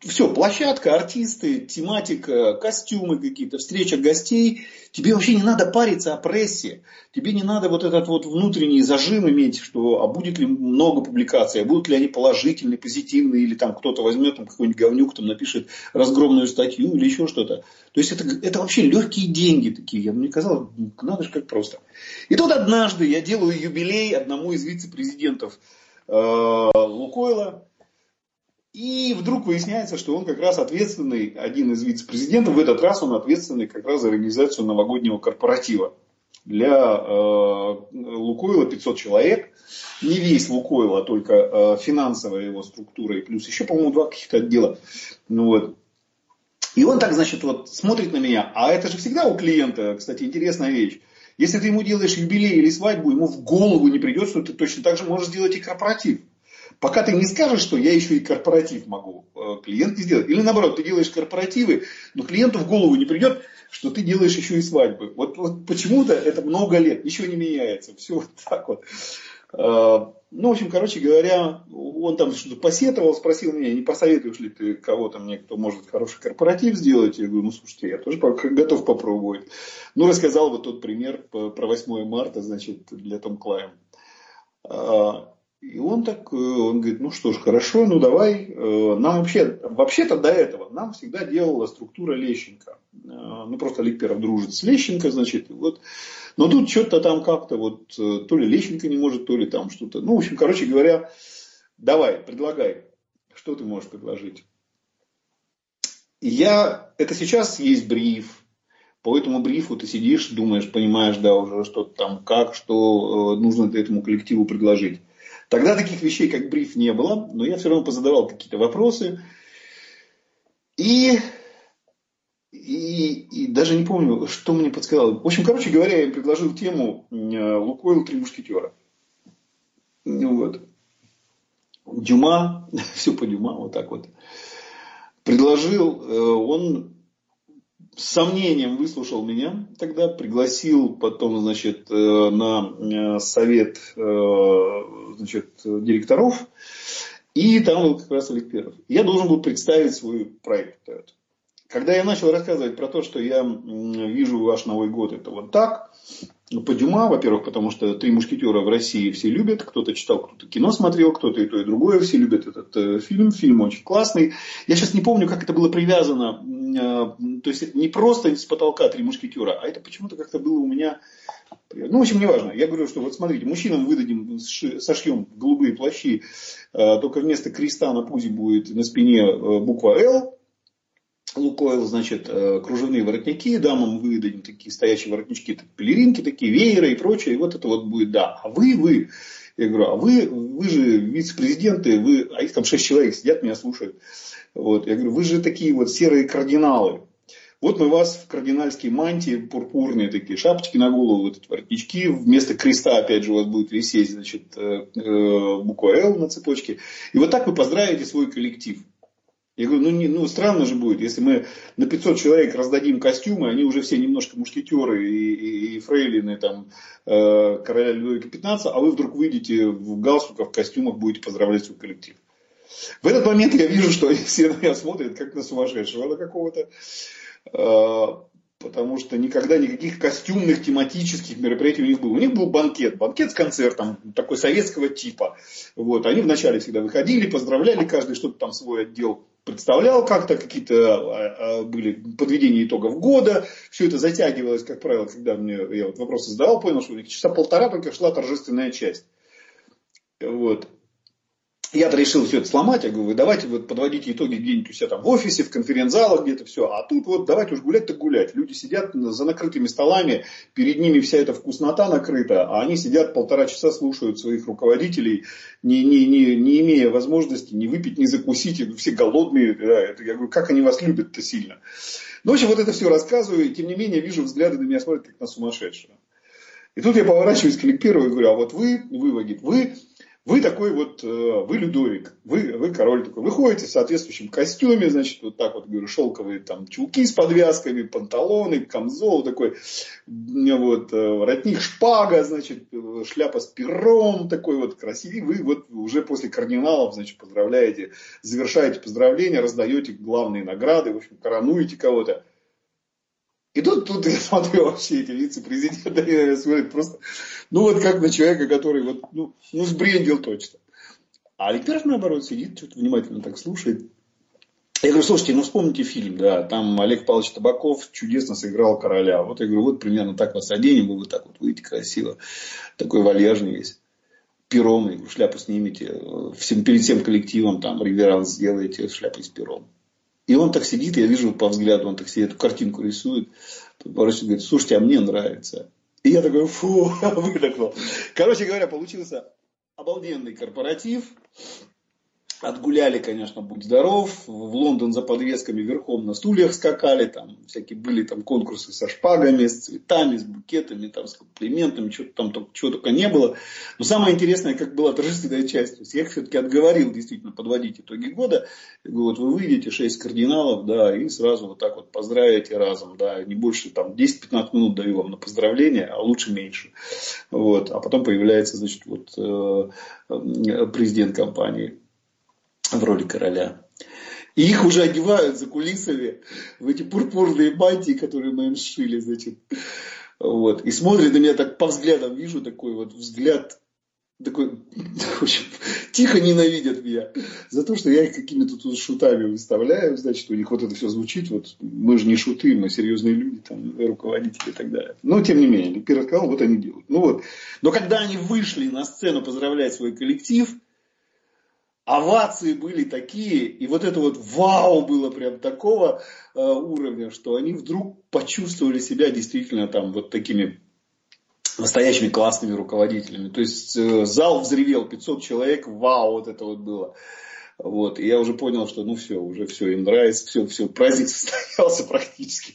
все, площадка, артисты, тематика, костюмы какие-то, встреча гостей. Тебе вообще не надо париться о прессе. Тебе не надо вот этот вот внутренний зажим иметь, что а будет ли много публикаций, а будут ли они положительные, позитивные, или там кто-то возьмет там какой-нибудь говнюк, там напишет разгромную статью или еще что-то. То есть это, это вообще легкие деньги такие. Я, мне казалось, надо же как просто. И тут однажды я делаю юбилей одному из вице-президентов э, Лукойла. И вдруг выясняется, что он как раз ответственный, один из вице-президентов, в этот раз он ответственный как раз за организацию новогоднего корпоратива. Для э, Лукойла 500 человек, не весь Лукойл, а только э, финансовая его структура, и плюс еще, по-моему, два каких-то отдела. Ну, вот. И он так, значит, вот смотрит на меня, а это же всегда у клиента, кстати, интересная вещь. Если ты ему делаешь юбилей или свадьбу, ему в голову не придет, что ты точно так же можешь сделать и корпоратив. Пока ты не скажешь, что я еще и корпоратив могу, э, клиент не сделает. Или наоборот, ты делаешь корпоративы, но клиенту в голову не придет, что ты делаешь еще и свадьбы. Вот, вот почему-то это много лет, ничего не меняется. Все вот так вот. Э, ну, в общем, короче говоря, он там что-то посетовал, спросил меня, не посоветуешь ли ты кого-то мне, кто может хороший корпоратив сделать? Я говорю, ну, слушайте, я тоже готов попробовать. Ну, рассказал вот тот пример про 8 марта, значит, для Том Клайм. И он так, э, он говорит, ну что ж, хорошо, ну давай. Э, нам вообще, вообще-то до этого нам всегда делала структура Лещенко. Э, ну просто Олег Перов дружит с Лещенко, значит, вот. Но тут что-то там как-то вот, то ли Лещенко не может, то ли там что-то. Ну, в общем, короче говоря, давай, предлагай. Что ты можешь предложить? Я, это сейчас есть бриф, по этому брифу ты сидишь, думаешь, понимаешь, да, уже что-то там, как, что нужно этому коллективу предложить. Тогда таких вещей, как бриф, не было, но я все равно позадавал какие-то вопросы. И, и, и даже не помню, что мне подсказал. В общем, короче говоря, я им предложил тему э, Лукойл Три мушкетера. Ну вот. Дюма, все по Дюма, вот так вот. Предложил, э, он с сомнением выслушал меня тогда, пригласил потом, значит, э, на э, совет э, значит, директоров, и там был как раз Олег Перов. Я должен был представить свой проект. Когда я начал рассказывать про то, что я вижу ваш Новый год, это вот так, ну, по Дюма, во-первых, потому что «Три мушкетера» в России все любят. Кто-то читал, кто-то кино смотрел, кто-то и то, и другое. Все любят этот э, фильм. Фильм очень классный. Я сейчас не помню, как это было привязано. Э, то есть, не просто с потолка «Три мушкетера», а это почему-то как-то было у меня... Ну, в общем, неважно. Я говорю, что вот смотрите, мужчинам выдадим, сошьем голубые плащи, э, только вместо креста на пузе будет на спине буква «Л», Лукойл, значит, э, кружевные воротники, дамам выдадим такие стоящие воротнички, пелеринки такие, вееры и прочее, и вот это вот будет, да. А вы, вы, я говорю, а вы, вы же вице-президенты, вы, а их там шесть человек сидят, меня слушают. Вот, я говорю, вы же такие вот серые кардиналы. Вот мы вас в кардинальские мантии, пурпурные такие, шапочки на голову, вот эти воротнички, вместо креста, опять же, у вас будет висеть, значит, э, э, буква «Л» на цепочке. И вот так вы поздравите свой коллектив. Я говорю, ну, не, ну странно же будет, если мы на 500 человек раздадим костюмы, они уже все немножко мушкетеры и, и, и фрейлины там, э, короля Людовика 15, а вы вдруг выйдете в галстуках, в костюмах, будете поздравлять свой коллектив. В этот момент я вижу, что все на меня смотрят как на сумасшедшего на какого-то. Э, потому что никогда никаких костюмных тематических мероприятий у них было. У них был банкет, банкет с концертом, такой советского типа. Вот. Они вначале всегда выходили, поздравляли, каждый что-то там свой отдел представлял как-то, какие-то а, а, были подведения итогов года. Все это затягивалось, как правило, когда мне я вот вопросы задавал, понял, что у них часа полтора только шла торжественная часть. Вот. Я-то решил все это сломать, я говорю, давайте вот подводите итоги где-нибудь у себя там в офисе, в конференц-залах где-то все. А тут вот давайте уж гулять так гулять. Люди сидят за накрытыми столами, перед ними вся эта вкуснота накрыта, а они сидят полтора часа, слушают своих руководителей, не, не, не, не имея возможности ни выпить, ни закусить, все голодные. Да, это, я говорю, как они вас любят-то сильно. Ну, в общем, вот это все рассказываю, и тем не менее вижу взгляды на меня смотрят как на сумасшедшего. И тут я поворачиваюсь к Ликперу и говорю, а вот вы, вы, Вагит, вы вы такой вот, э, вы Людовик, вы, вы король такой. Вы ходите в соответствующем костюме, значит, вот так вот, говорю, шелковые там чулки с подвязками, панталоны, камзол такой, вот, э, воротник, шпага, значит, шляпа с пером такой вот красивый. Вы вот уже после кардиналов, значит, поздравляете, завершаете поздравления, раздаете главные награды, в общем, коронуете кого-то. И тут, тут я смотрю вообще эти вице-президенты, они смотрят просто, ну вот как на человека, который вот, ну, ну сбрендил точно. А Олег наоборот, сидит, что-то внимательно так слушает. Я говорю, слушайте, ну вспомните фильм, да, там Олег Павлович Табаков чудесно сыграл короля. Вот я говорю, вот примерно так вас оденем, вы так вот выйдете красиво, такой вальяжный весь. Пером, шляпу снимите, всем, перед всем коллективом там реверанс сделаете, шляпой с пером. И он так сидит, я вижу по взгляду, он так сидит, эту картинку рисует. Поворачивается говорит, слушайте, а мне нравится. И я такой, фу, выдохнул. Короче говоря, получился обалденный корпоратив. Отгуляли, конечно, будь здоров. В Лондон за подвесками верхом на стульях скакали. Там всякие были там конкурсы со шпагами, с цветами, с букетами, там, с комплиментами, чего там чего только не было. Но самое интересное, как была торжественная часть. То есть я все-таки отговорил действительно подводить итоги года. Я говорю, вот вы выйдете, 6 кардиналов, да, и сразу вот так вот поздравите разом, да, не больше там 10-15 минут даю вам на поздравление, а лучше меньше. Вот. А потом появляется, значит, вот э, э, президент компании в роли короля. И их уже одевают за кулисами в эти пурпурные мантии, которые мы им сшили, значит. Вот. И смотрят на меня так по взглядам, вижу такой вот взгляд, такой, в общем, тихо ненавидят меня за то, что я их какими-то тут шутами выставляю, значит, у них вот это все звучит, вот мы же не шуты, мы серьезные люди, там, руководители и так далее. Но, тем не менее, Липир сказал, вот они делают. Ну вот. Но когда они вышли на сцену поздравлять свой коллектив, овации были такие, и вот это вот вау было прям такого э, уровня, что они вдруг почувствовали себя действительно там вот такими настоящими классными руководителями. То есть э, зал взревел, 500 человек, вау, вот это вот было. Вот, и я уже понял, что ну все, уже все им нравится, все, все, праздник состоялся практически.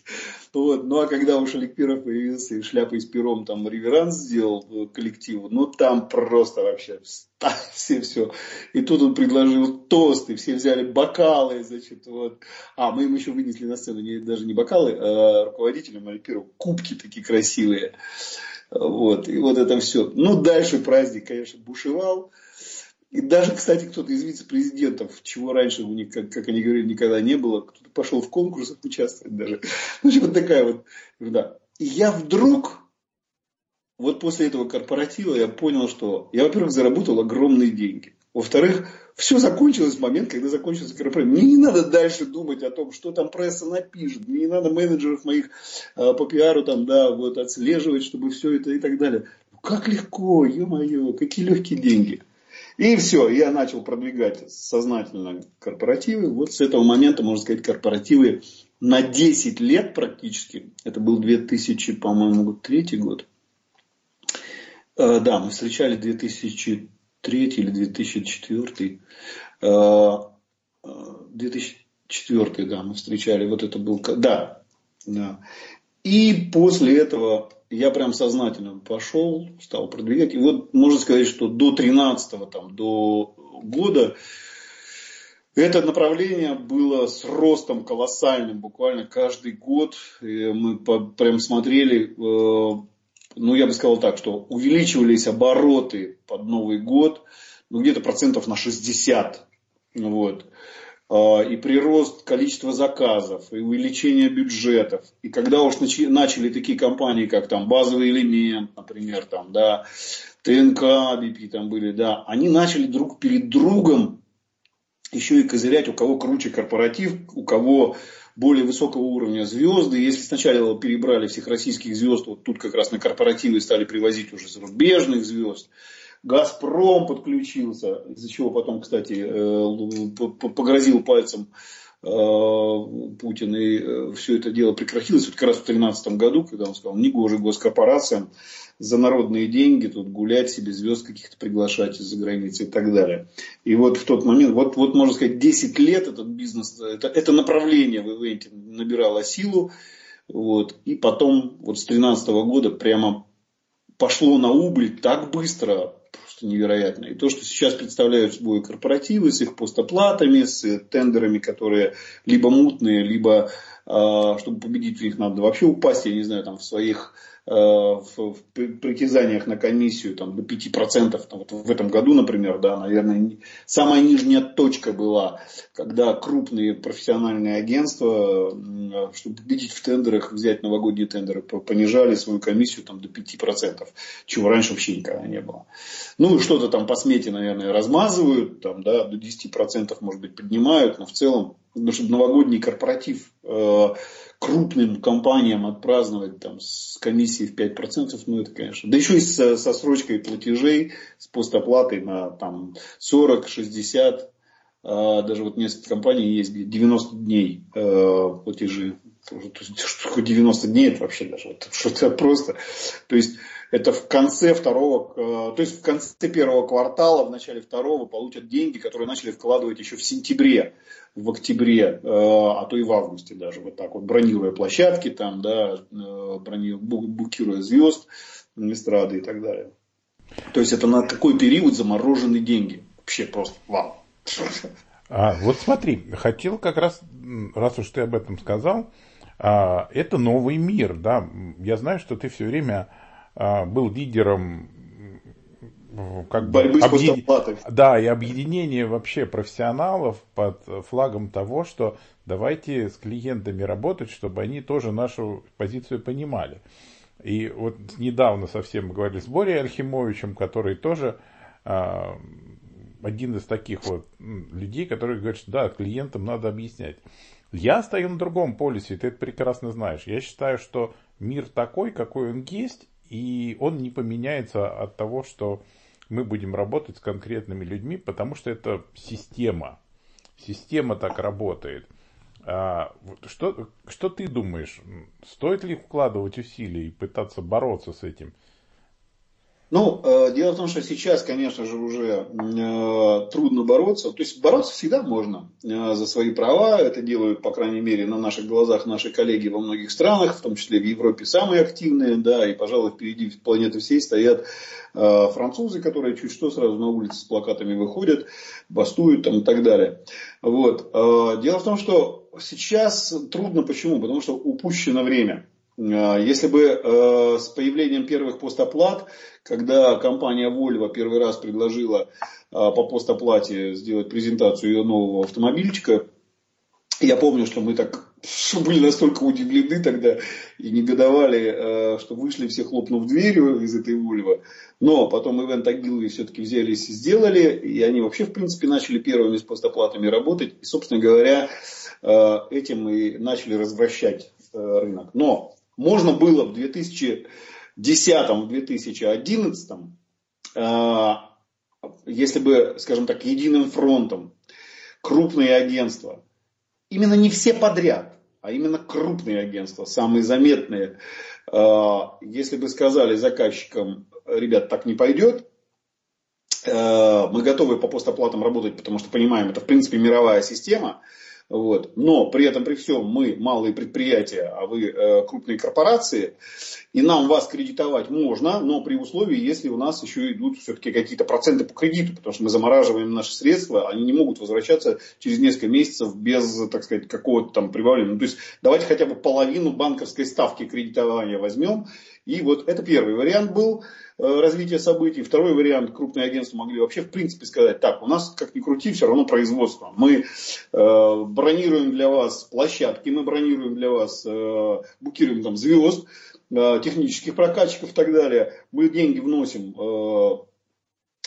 Вот. Ну а когда уж Олег Перов появился и шляпой с пером там реверанс сделал коллективу, ну там просто вообще все все. И тут он предложил тосты, все взяли бокалы, значит, вот. А, мы им еще вынесли на сцену не, даже не бокалы, а руководителям Олег Перов кубки такие красивые. Вот, и вот это все. Ну, дальше праздник, конечно, бушевал. И даже, кстати, кто-то из вице-президентов, чего раньше у них, как, как они говорили, никогда не было, кто-то пошел в конкурсах участвовать даже. Ну, вот такая вот, да. И я вдруг, вот после этого корпоратива, я понял, что я, во-первых, заработал огромные деньги. Во-вторых, все закончилось в момент, когда закончился корпоратив. Мне не надо дальше думать о том, что там пресса напишет. Мне не надо менеджеров моих э, по пиару там, да, вот, отслеживать, чтобы все это и так далее. Как легко, ё-моё, какие легкие деньги. И все, я начал продвигать сознательно корпоративы. Вот с этого момента, можно сказать, корпоративы на 10 лет практически. Это был 2000, по-моему, третий год. Э, да, мы встречали 2000 2003 или 2004. 2004, да, мы встречали, вот это был, да, да. И после этого я прям сознательно пошел, стал продвигать. И вот можно сказать, что до 13 там, до года это направление было с ростом колоссальным, буквально каждый год. И мы прям смотрели э, ну, я бы сказал так, что увеличивались обороты под Новый год, ну, где-то процентов на 60. Вот. А, и прирост количества заказов, и увеличение бюджетов. И когда уж начали такие компании, как там базовый элемент, например, там, да, ТНК, BP там были, да, они начали друг перед другом еще и козырять, у кого круче корпоратив, у кого более высокого уровня звезды. Если сначала перебрали всех российских звезд, вот тут как раз на корпоративы стали привозить уже зарубежных звезд. Газпром подключился, из-за чего потом, кстати, э, погрозил пальцем э, Путин, и э, все это дело прекратилось вот как раз в 2013 году, когда он сказал, негоже госкорпорациям за народные деньги тут гулять себе, звезд каких-то приглашать из-за границы и так далее. И вот в тот момент, вот, вот можно сказать, 10 лет этот бизнес, это, это направление в ивенте набирало силу. Вот, и потом вот с 2013 года прямо пошло на убыль так быстро, просто невероятно. И то, что сейчас представляют собой корпоративы с их постоплатами, с тендерами, которые либо мутные, либо чтобы победить в них надо вообще упасть, я не знаю, там в своих Э, в, притязаниях на комиссию там, до 5%. Там, вот в этом году, например, да, наверное, самая нижняя точка была, когда крупные профессиональные агентства, чтобы победить в тендерах, взять новогодние тендеры, понижали свою комиссию там, до 5%, чего раньше вообще никогда не было. Ну, что-то там по смете, наверное, размазывают, там, да, до 10% может быть поднимают, но в целом, ну, чтобы новогодний корпоратив э, крупным компаниям отпраздновать там, с комиссией в 5%, ну это, конечно. Да еще и со, со срочкой платежей, с постоплатой на там, 40, 60, а, даже вот несколько компаний есть, где 90 дней э, платежи. Что такое 90 дней, это вообще даже вот, что-то просто. То есть это в конце второго, э, то есть в конце первого квартала, в начале второго получат деньги, которые начали вкладывать еще в сентябре, в октябре, э, а то и в августе даже, вот так вот, бронируя площадки там, да, э, бронируя, букируя звезд, эстрады и так далее. То есть это на какой период заморожены деньги? Вообще просто вау. А, вот смотри, хотел как раз, раз уж ты об этом сказал, это новый мир, да. Я знаю, что ты все время а, был лидером как Борьбы бы, объедин... Да, и объединение вообще профессионалов под флагом того, что давайте с клиентами работать, чтобы они тоже нашу позицию понимали. И вот недавно совсем мы говорили с Борей Архимовичем, который тоже а, один из таких вот людей, который говорит, что да, клиентам надо объяснять. Я стою на другом полюсе, ты это прекрасно знаешь. Я считаю, что мир такой, какой он есть, и он не поменяется от того, что мы будем работать с конкретными людьми, потому что это система. Система так работает. А, что, что ты думаешь, стоит ли вкладывать усилия и пытаться бороться с этим? Ну, э, дело в том, что сейчас, конечно же, уже э, трудно бороться. То есть бороться всегда можно э, за свои права. Это делают, по крайней мере, на наших глазах наши коллеги во многих странах, в том числе в Европе самые активные, да, и, пожалуй, впереди планеты всей стоят французы, которые чуть что сразу на улице с плакатами выходят, бастуют там и так далее. Вот. Дело в том, что сейчас трудно почему? Потому что упущено время. Если бы с появлением первых постоплат, когда компания Volvo первый раз предложила по постоплате сделать презентацию ее нового автомобильчика, я помню, что мы так были настолько удивлены тогда и негодовали, э, что вышли все хлопнув дверью из этой Вольво. Но потом Ивент Агиловы все-таки взялись и сделали, и они вообще, в принципе, начали первыми с постоплатами работать. И, собственно говоря, э, этим и начали развращать э, рынок. Но можно было в 2010-2011, если бы, скажем так, единым фронтом крупные агентства именно не все подряд, а именно крупные агентства, самые заметные. А, если бы сказали заказчикам, ребят, так не пойдет, а, мы готовы по постоплатам работать, потому что понимаем, это в принципе мировая система, вот. Но при этом, при всем, мы малые предприятия, а вы э, крупные корпорации, и нам вас кредитовать можно, но при условии, если у нас еще идут все-таки какие-то проценты по кредиту, потому что мы замораживаем наши средства, они не могут возвращаться через несколько месяцев без, так сказать, какого-то там прибавления. Ну, то есть давайте хотя бы половину банковской ставки кредитования возьмем. И вот это первый вариант был. Э, развития событий. Второй вариант, крупные агентства могли вообще в принципе сказать, так, у нас как ни крути, все равно производство. Мы э, бронируем для вас площадки, мы бронируем для вас, э, букируем там звезд, э, технических прокатчиков и так далее. Мы деньги вносим э,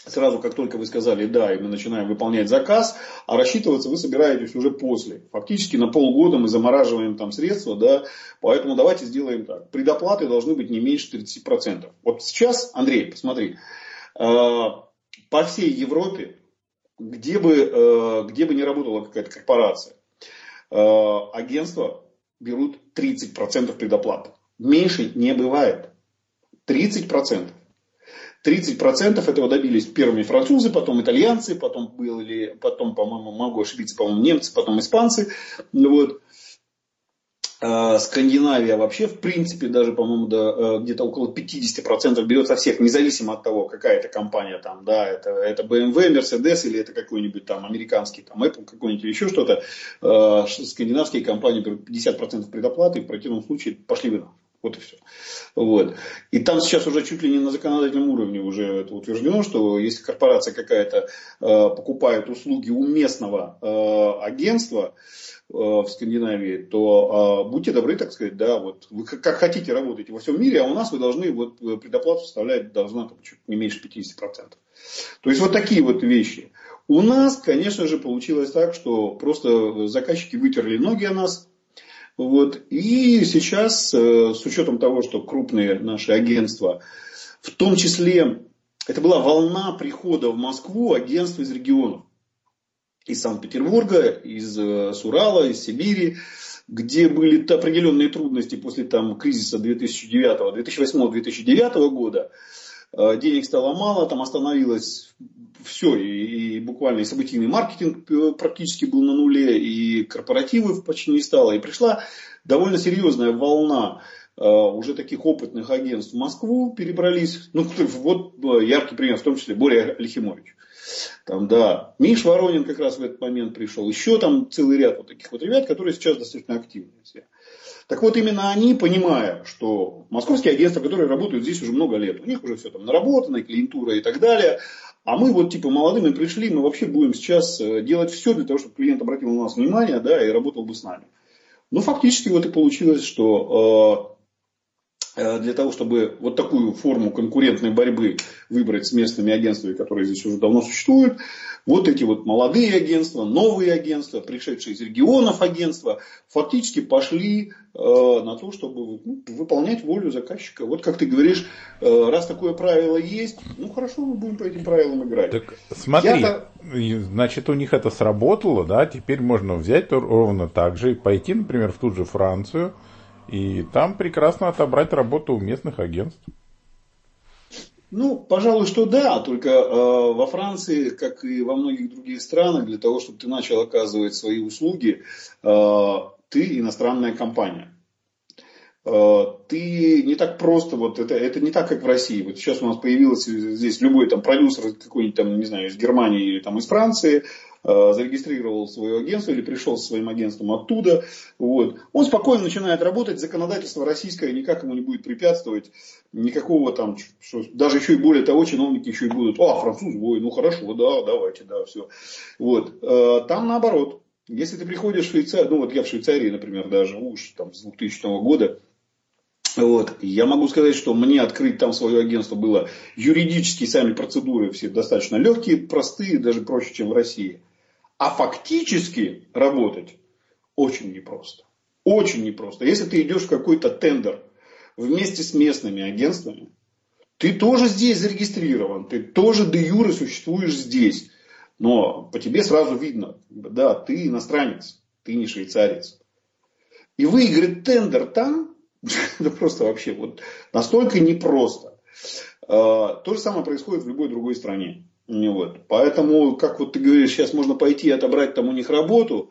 сразу, как только вы сказали да, и мы начинаем выполнять заказ, а рассчитываться вы собираетесь уже после. Фактически на полгода мы замораживаем там средства, да, поэтому давайте сделаем так. Предоплаты должны быть не меньше 30%. Вот сейчас, Андрей, посмотри, э, по всей Европе, где бы, э, где бы не работала какая-то корпорация, э, агентства берут 30% предоплаты. Меньше не бывает. 30%. 30% этого добились первыми французы, потом итальянцы, потом были, потом, по-моему, могу ошибиться, по-моему, немцы, потом испанцы. Вот. А, Скандинавия вообще, в принципе, даже, по-моему, да, э, где-то около 50% берет со всех, независимо от того, какая это компания там, да, это, это BMW, Mercedes или это какой-нибудь там американский, там Apple, какой-нибудь еще что-то. А, скандинавские компании берут 50% предоплаты, в противном случае пошли вы вот и все. Вот. И там сейчас уже чуть ли не на законодательном уровне уже это утверждено, что если корпорация какая-то э, покупает услуги у местного э, агентства э, в Скандинавии, то э, будьте добры, так сказать, да, вот вы как, как хотите работать во всем мире, а у нас вы должны вот предоплату составлять должна там, чуть не меньше 50%. То есть вот такие вот вещи. У нас, конечно же, получилось так, что просто заказчики вытерли ноги о нас, вот. И сейчас, э, с учетом того, что крупные наши агентства, в том числе, это была волна прихода в Москву агентств из регионов. Из Санкт-Петербурга, из э, Сурала, из Сибири, где были определенные трудности после там, кризиса 2009, 2008-2009 года. Э, денег стало мало, там остановилось все, и, и буквально и событийный маркетинг э, практически был на нуле, и корпоративы почти не стало. И пришла довольно серьезная волна э, уже таких опытных агентств в Москву, перебрались. Ну, вот яркий пример, в том числе Боря Лихимович. Там, да, Миш Воронин как раз в этот момент пришел. Еще там целый ряд вот таких вот ребят, которые сейчас достаточно активны все. Так вот, именно они, понимая, что московские агентства, которые работают здесь уже много лет, у них уже все там наработано, клиентура и так далее, а мы вот типа молодыми пришли, мы вообще будем сейчас э, делать все для того, чтобы клиент обратил на нас внимание, да, и работал бы с нами. Ну, фактически вот и получилось, что э, для того, чтобы вот такую форму конкурентной борьбы выбрать с местными агентствами, которые здесь уже давно существуют, вот эти вот молодые агентства, новые агентства, пришедшие из регионов агентства, фактически пошли э, на то, чтобы ну, выполнять волю заказчика. Вот как ты говоришь, э, раз такое правило есть, ну хорошо, мы будем по этим правилам играть. Так смотри, значит у них это сработало, да, теперь можно взять ровно так же и пойти, например, в ту же Францию, и там прекрасно отобрать работу у местных агентств. Ну, пожалуй, что да, только э, во Франции, как и во многих других странах, для того, чтобы ты начал оказывать свои услуги, э, ты иностранная компания. Э, ты не так просто, вот это, это не так, как в России. Вот сейчас у нас появился здесь любой там продюсер какой-нибудь там, не знаю, из Германии или там из Франции, зарегистрировал свое агентство или пришел со своим агентством оттуда. Вот. Он спокойно начинает работать, законодательство российское никак ему не будет препятствовать, никакого там, что, даже еще и более того, чиновники еще и будут, а, француз, ой, ну хорошо, да, давайте, да, все. Вот. Э, там наоборот, если ты приходишь в Швейцарию, ну вот я в Швейцарии, например, даже уж там с 2000 года, вот. Я могу сказать, что мне открыть там свое агентство было юридически сами процедуры все достаточно легкие, простые, даже проще, чем в России. А фактически работать очень непросто. Очень непросто. Если ты идешь в какой-то тендер вместе с местными агентствами, ты тоже здесь зарегистрирован, ты тоже де юре существуешь здесь. Но по тебе сразу видно, да, ты иностранец, ты не швейцарец. И выиграть тендер там, это просто вообще вот настолько непросто. А, то же самое происходит в любой другой стране. Вот. Поэтому, как вот ты говоришь, сейчас можно пойти и отобрать там у них работу,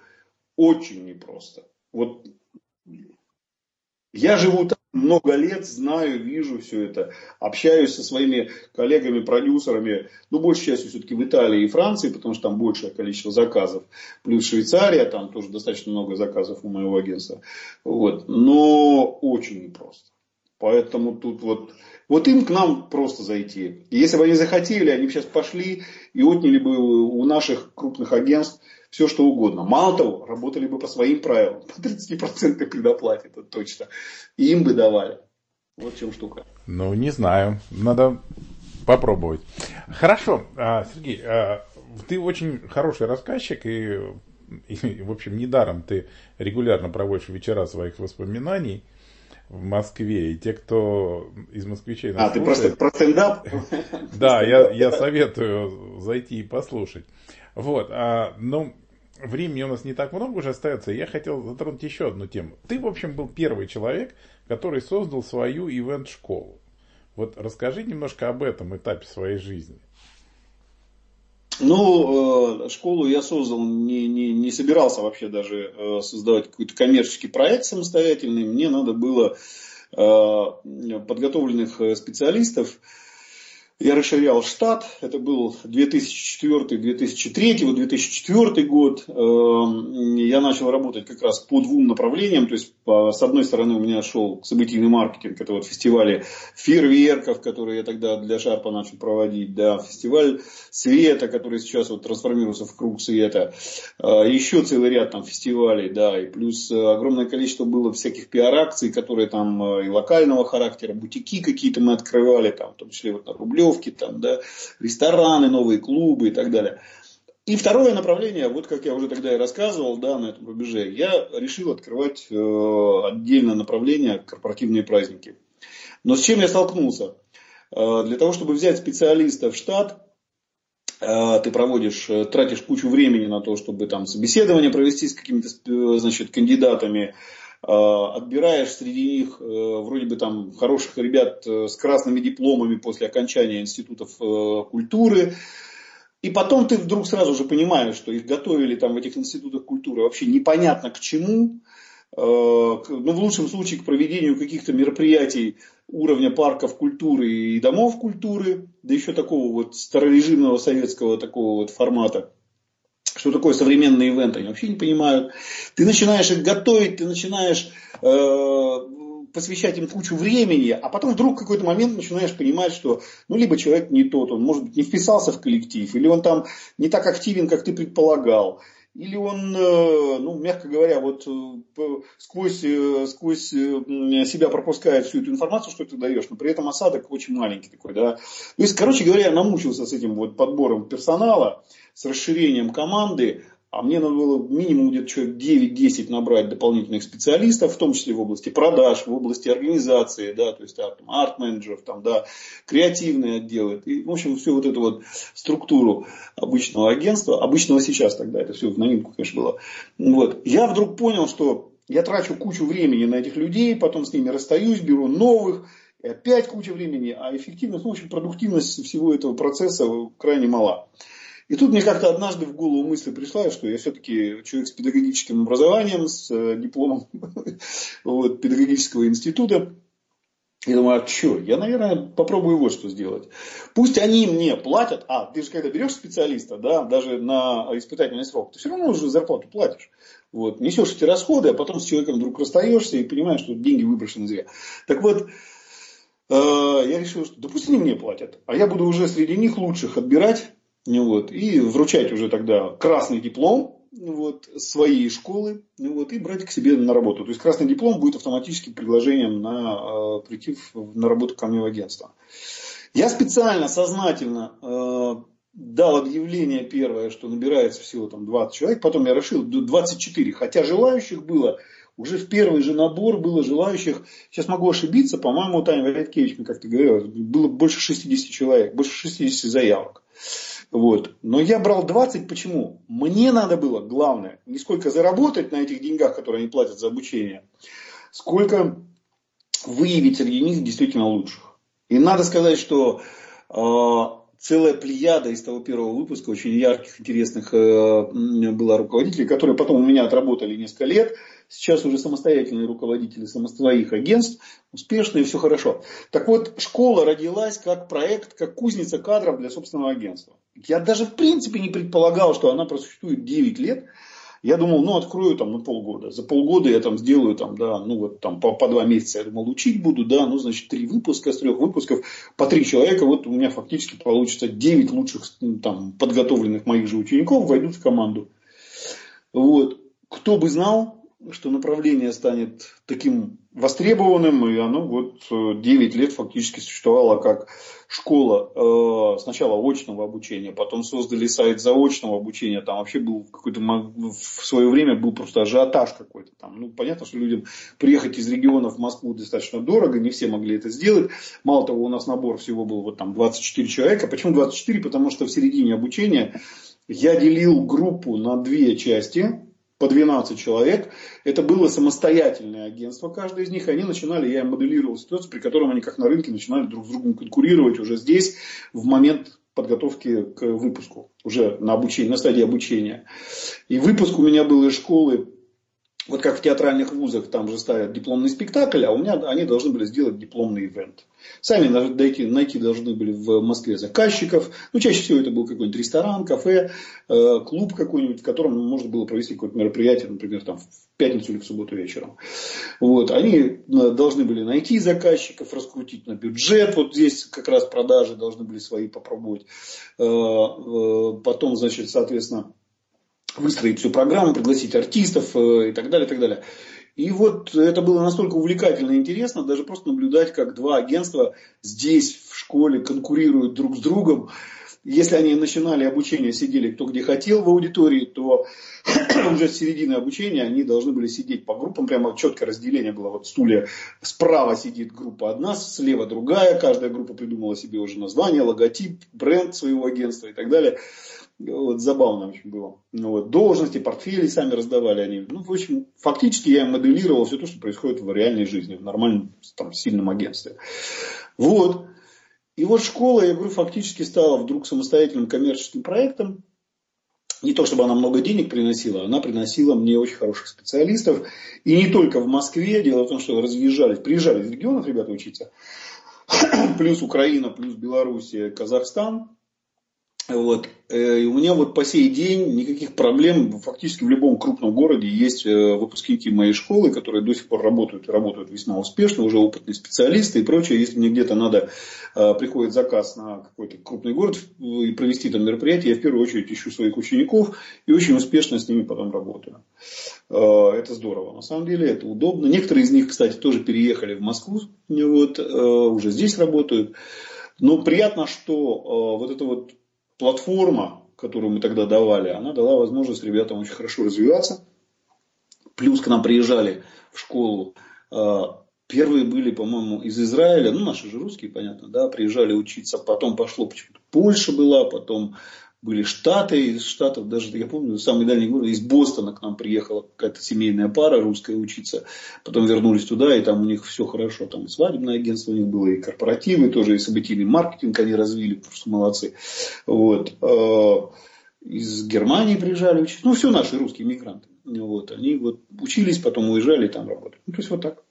очень непросто. Вот я живу там много лет, знаю, вижу все это, общаюсь со своими коллегами, продюсерами, ну, большей частью все-таки в Италии и Франции, потому что там большее количество заказов, плюс Швейцария, там тоже достаточно много заказов у моего агентства, вот, но очень непросто. Поэтому тут вот, вот им к нам просто зайти. И если бы они захотели, они бы сейчас пошли и отняли бы у наших крупных агентств все что угодно. Мало того, работали бы по своим правилам, по 30% предоплате, это точно. И им бы давали. Вот в чем штука. Ну, не знаю. Надо попробовать. Хорошо, а, Сергей, а, ты очень хороший рассказчик, и, и, в общем, недаром ты регулярно проводишь вечера своих воспоминаний в Москве. И те, кто из москвичей нас А, слушает, ты просто про стендап? Да, я, я советую зайти и послушать. Вот, а, ну, времени у нас не так много уже остается, я хотел затронуть еще одну тему. Ты, в общем, был первый человек, который создал свою ивент-школу. Вот расскажи немножко об этом этапе своей жизни. Ну, э, школу я создал, не, не, не собирался вообще даже э, создавать какой-то коммерческий проект самостоятельный. Мне надо было э, подготовленных специалистов, я расширял штат, это был 2004-2003, вот 2004 год. Эм, я начал работать как раз по двум направлениям, то есть с одной стороны у меня шел событийный маркетинг, это вот фестивали фейерверков, которые я тогда для Шарпа начал проводить, да, фестиваль света, который сейчас вот трансформируется в круг света, э, еще целый ряд там фестивалей, да, и плюс э, огромное количество было всяких пиар-акций, которые там э, и локального характера, бутики какие-то мы открывали, там, в том числе вот на Рублев, Рублевки, там, да, рестораны, новые клубы и так далее. И второе направление, вот как я уже тогда и рассказывал, да, на этом рубеже, я решил открывать э, отдельное направление корпоративные праздники. Но с чем я столкнулся? Э, для того, чтобы взять специалиста в штат, э, ты проводишь, э, тратишь кучу времени на то, чтобы там собеседование провести с какими-то, э, значит, кандидатами, отбираешь среди них э, вроде бы там хороших ребят э, с красными дипломами после окончания институтов культуры. И потом ты вдруг сразу же понимаешь, что их готовили там в этих институтах культуры вообще непонятно к чему. Ну, в лучшем случае к проведению каких-то мероприятий уровня парков культуры и домов культуры, да еще такого вот старорежимного советского такого вот формата что такое современный ивент, они вообще не понимают. Ты начинаешь их готовить, ты начинаешь э, посвящать им кучу времени, а потом вдруг в какой-то момент начинаешь понимать, что ну либо человек не тот, он может быть не вписался в коллектив, или он там не так активен, как ты предполагал, или он, э, ну, мягко говоря, вот э, сквозь, э, сквозь себя пропускает всю эту информацию, что ты даешь, но при этом осадок очень маленький такой, да. То есть, короче говоря, я намучился с этим вот подбором персонала, с расширением команды, а мне надо было минимум где-то человек 9-10 набрать дополнительных специалистов, в том числе в области продаж, в области организации, да, то есть арт-менеджеров, там, да, креативные отделы. И, в общем, всю вот эту вот структуру обычного агентства, обычного сейчас тогда, это все в новинку, конечно, было. Вот. Я вдруг понял, что я трачу кучу времени на этих людей, потом с ними расстаюсь, беру новых, и опять куча времени, а эффективность, ну, в общем, продуктивность всего этого процесса крайне мала. И тут мне как-то однажды в голову мысль пришла, что я все-таки человек с педагогическим образованием, с э, дипломом педагогического института. Я думаю, а что? Я, наверное, попробую вот что сделать. Пусть они мне платят. А, ты же когда берешь специалиста, да, даже на испытательный срок, ты все равно уже зарплату платишь. Вот, несешь эти расходы, а потом с человеком вдруг расстаешься и понимаешь, что деньги выброшены зря. Так вот, э, я решил, что да они мне платят, а я буду уже среди них лучших отбирать вот, и вручать уже тогда красный диплом вот, своей школы вот, и брать к себе на работу. То есть красный диплом будет автоматически предложением на э, прийти в, на работу ко мне в агентство. Я специально, сознательно э, дал объявление первое, что набирается всего там 20 человек, потом я решил 24, хотя желающих было уже в первый же набор было желающих, сейчас могу ошибиться, по-моему, Таня Валерьевич, как ты говорила, было больше 60 человек, больше 60 заявок. Вот. Но я брал 20, почему? Мне надо было, главное, не сколько заработать на этих деньгах, которые они платят за обучение, сколько выявить среди них действительно лучших. И надо сказать, что э, целая плеяда из того первого выпуска очень ярких, интересных э, была руководителей, которые потом у меня отработали несколько лет. Сейчас уже самостоятельные руководители своих агентств, успешные, все хорошо. Так вот, школа родилась как проект, как кузница кадров для собственного агентства. Я даже в принципе не предполагал, что она просуществует 9 лет. Я думал, ну, открою там на полгода. За полгода я там сделаю там, да, ну, вот там по, по два месяца, я думал, учить буду, да, ну, значит, три выпуска, с трех выпусков по три человека, вот у меня фактически получится 9 лучших там подготовленных моих же учеников войдут в команду. Вот. Кто бы знал, что направление станет таким востребованным, и оно вот 9 э, лет фактически существовало как школа э, сначала очного обучения, потом создали сайт заочного обучения, там вообще был какой-то, в свое время был просто ажиотаж какой-то там. Ну, понятно, что людям приехать из регионов в Москву достаточно дорого, не все могли это сделать. Мало того, у нас набор всего был вот там 24 человека. Почему 24? Потому что в середине обучения я делил группу на две части по 12 человек. Это было самостоятельное агентство, каждое из них. Они начинали, я моделировал ситуацию, при котором они как на рынке начинали друг с другом конкурировать уже здесь, в момент подготовки к выпуску, уже на, обучение, на стадии обучения. И выпуск у меня был из школы вот как в театральных вузах, там же ставят дипломный спектакль, а у меня они должны были сделать дипломный ивент. Сами найти, найти должны были в Москве заказчиков. Ну, чаще всего это был какой-нибудь ресторан, кафе, э, клуб какой-нибудь, в котором можно было провести какое-то мероприятие, например, там, в пятницу или в субботу вечером. Вот. Они э, должны были найти заказчиков, раскрутить на бюджет. Вот здесь как раз продажи должны были свои попробовать. Э, потом, значит, соответственно, выстроить всю программу, пригласить артистов э, и так далее, и так далее. И вот это было настолько увлекательно и интересно, даже просто наблюдать, как два агентства здесь, в школе, конкурируют друг с другом. Если они начинали обучение, сидели кто где хотел в аудитории, то уже с середины обучения они должны были сидеть по группам, прямо четкое разделение было. Вот стулья справа сидит группа одна, слева другая, каждая группа придумала себе уже название, логотип, бренд своего агентства и так далее. Вот, забавно очень было. Ну, вот, должности, портфели сами раздавали они. Ну, в общем, фактически я моделировал все то, что происходит в реальной жизни, в нормальном, там, сильном агентстве. Вот. И вот школа, я говорю, фактически стала вдруг самостоятельным коммерческим проектом. Не то, чтобы она много денег приносила, она приносила мне очень хороших специалистов. И не только в Москве. Дело в том, что разъезжались, приезжали из регионов ребята учиться. Плюс Украина, плюс Белоруссия, Казахстан. Вот. Э, и у меня вот по сей день никаких проблем. Фактически в любом крупном городе есть э, выпускники моей школы, которые до сих пор работают и работают весьма успешно, уже опытные специалисты и прочее. Если мне где-то надо, э, приходит заказ на какой-то крупный город и провести там мероприятие, я в первую очередь ищу своих учеников и очень успешно с ними потом работаю. Это здорово. На самом деле это удобно. Некоторые из них, кстати, тоже переехали в Москву, вот, уже здесь работают. Но приятно, что вот это вот платформа, которую мы тогда давали, она дала возможность ребятам очень хорошо развиваться. Плюс к нам приезжали в школу. А, первые были, по-моему, из Израиля, ну, наши же русские, понятно, да, приезжали учиться. Потом пошло почему-то Польша была, потом были Штаты, из Штатов даже, я помню, самый дальний город, из Бостона к нам приехала какая-то семейная пара русская учиться, потом вернулись туда, и там у них все хорошо, там и свадебное агентство у них было, и корпоративы тоже, и событийный маркетинг они развили, просто молодцы. Вот. А, из Германии приезжали учиться, ну, все наши русские мигранты. Вот. Они вот учились, потом уезжали и там работали. Ну, то есть вот так.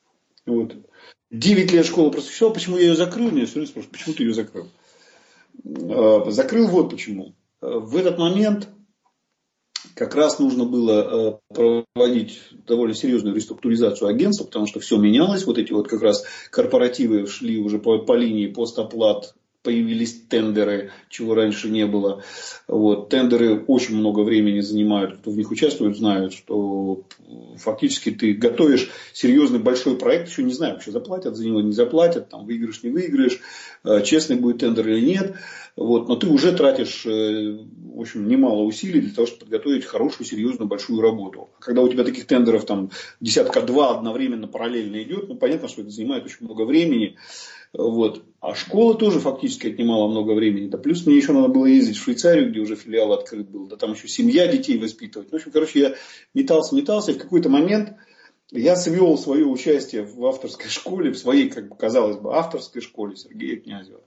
Вот. 9 лет школа просвещала, почему я ее закрыл? Меня все время спрашивают, почему ты ее закрыл? Э, закрыл вот почему. Э, в этот момент как раз нужно было проводить довольно серьезную реструктуризацию агентства, потому что все менялось. Вот эти вот как раз корпоративы шли уже по, по линии постоплат появились тендеры, чего раньше не было. Вот. Тендеры очень много времени занимают, кто в них участвует, знают, что фактически ты готовишь серьезный большой проект, еще не знаю, вообще заплатят за него, не заплатят, там выиграешь, не выиграешь, э, честный будет тендер или нет. Вот. Но ты уже тратишь э, в общем, немало усилий для того, чтобы подготовить хорошую, серьезную, большую работу. А когда у тебя таких тендеров там десятка-два одновременно параллельно идет, ну понятно, что это занимает очень много времени. Вот. А школа тоже фактически отнимала много времени. Да плюс мне еще надо было ездить в Швейцарию, где уже филиал открыт был. Да там еще семья детей воспитывать. В общем, короче, я метался, метался. И в какой-то момент я свел свое участие в авторской школе, в своей, как бы казалось бы, авторской школе Сергея Князева.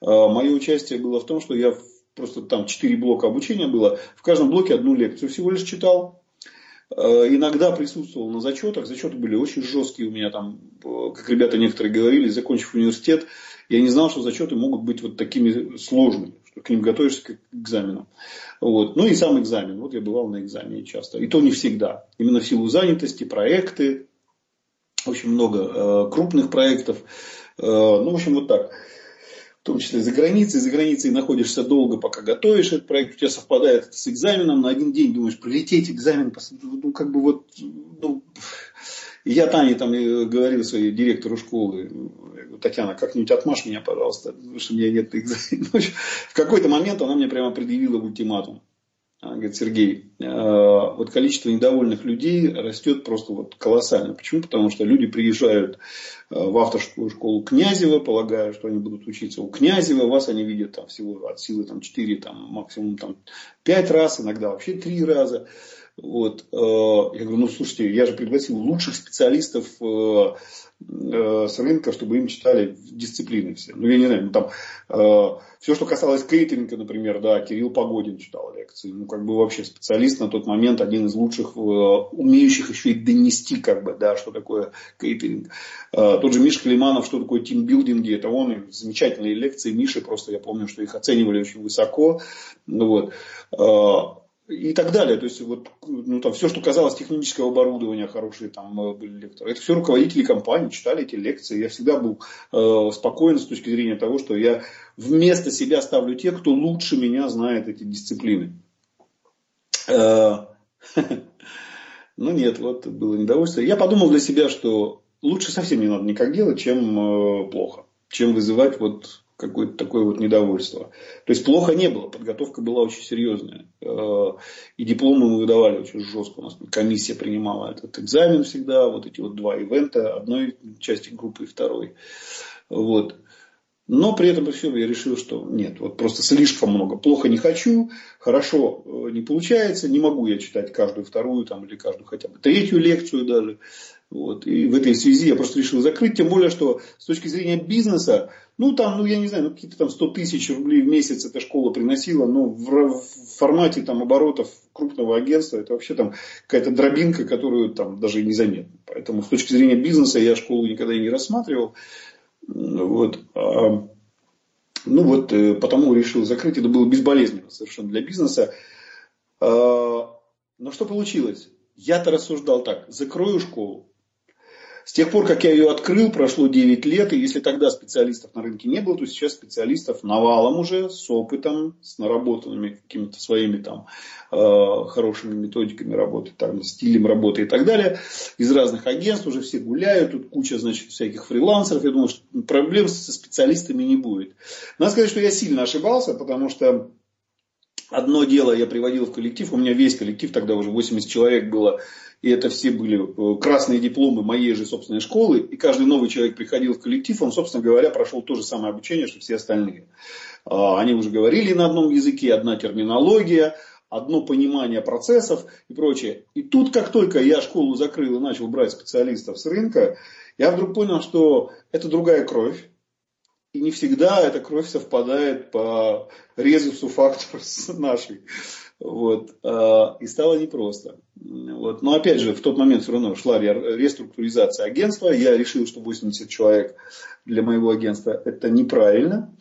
А, Мое участие было в том, что я просто там четыре блока обучения было. В каждом блоке одну лекцию всего лишь читал. Э, иногда присутствовал на зачетах. Зачеты были очень жесткие у меня там, э, как ребята некоторые говорили, закончив университет, я не знал, что зачеты могут быть вот такими сложными, что к ним готовишься к экзаменам. Вот. Ну и сам экзамен. Вот я бывал на экзамене часто. И то не всегда. Именно в силу занятости, проекты. Очень много э, крупных проектов. Э, ну, в общем, вот так в том числе за границей. За границей находишься долго, пока готовишь этот проект. У тебя совпадает с экзаменом. На один день думаешь, прилететь экзамен. Ну, как бы вот... Ну, я Тане там говорил своей директору школы, Татьяна, как-нибудь отмажь меня, пожалуйста, потому что у меня нет экзамена. В какой-то момент она мне прямо предъявила ультиматум. Она говорит, Сергей, э, вот количество недовольных людей растет просто вот колоссально. Почему? Потому что люди приезжают э, в авторскую школу Князева, полагая, что они будут учиться у Князева, вас они видят там всего от силы там, 4, там, максимум там, 5 раз, иногда вообще 3 раза. Вот. Э, я говорю, ну слушайте, я же пригласил лучших специалистов Э, с рынка, чтобы им читали дисциплины все. Ну, я не знаю, ну, там, э, все, что касалось кейтеринга, например, да, Кирилл Погодин читал лекции. Ну, как бы вообще специалист на тот момент, один из лучших, э, умеющих еще и донести, как бы, да, что такое кейтеринг. Э, тот же Миша Климанов, что такое тимбилдинги, это он, замечательные лекции Миши, просто я помню, что их оценивали очень высоко. Ну, вот. Э, и так далее. То есть, вот, ну, там, все, что казалось технического оборудования, хорошие там э, были лекторы. Это все руководители компании читали эти лекции. Я всегда был э, спокоен с точки зрения того, что я вместо себя ставлю тех, кто лучше меня знает эти дисциплины. Э, ну нет, вот было недовольство. Я подумал для себя, что лучше совсем не надо никак делать, чем э, плохо. Чем вызывать вот какое-то такое вот недовольство. То есть плохо не было, подготовка была очень серьезная. Э, и дипломы мы выдавали очень жестко. У нас комиссия принимала этот экзамен всегда, вот эти вот два ивента, одной части группы и второй. Вот. Но при этом всем я решил, что нет, вот просто слишком много. Плохо не хочу, хорошо э, не получается, не могу я читать каждую вторую там, или каждую хотя бы третью лекцию даже. Вот. И в этой связи я просто решил закрыть, тем более, что с точки зрения бизнеса, ну там, ну я не знаю, ну какие-то там 100 тысяч рублей в месяц эта школа приносила, но в, в формате там оборотов крупного агентства это вообще там какая-то дробинка, которую там даже и незаметно. Поэтому с точки зрения бизнеса я школу никогда и не рассматривал. Вот. А, ну вот, э, потому решил закрыть. Это было безболезненно совершенно для бизнеса. А, но что получилось? Я-то рассуждал так. Закрою школу, с тех пор, как я ее открыл, прошло 9 лет, и если тогда специалистов на рынке не было, то сейчас специалистов навалом уже, с опытом, с наработанными какими-то своими там э, хорошими методиками работы, там, стилем работы и так далее. Из разных агентств уже все гуляют, тут куча, значит, всяких фрилансеров. Я думаю, что проблем со специалистами не будет. Надо сказать, что я сильно ошибался, потому что Одно дело я приводил в коллектив, у меня весь коллектив, тогда уже 80 человек было, и это все были э, красные дипломы моей же собственной школы, и каждый новый человек приходил в коллектив, он, собственно говоря, прошел то же самое обучение, что все остальные. А, они уже говорили на одном языке, одна терминология, одно понимание процессов и прочее. И тут, как только я школу закрыл и начал брать специалистов с рынка, я вдруг понял, что это другая кровь, и не всегда эта кровь совпадает по резусу факторов с нашей. Вот. А, и стало непросто. Вот. Но опять же, в тот момент все равно шла реструктуризация агентства. Я решил, что 80 человек для моего агентства это неправильно.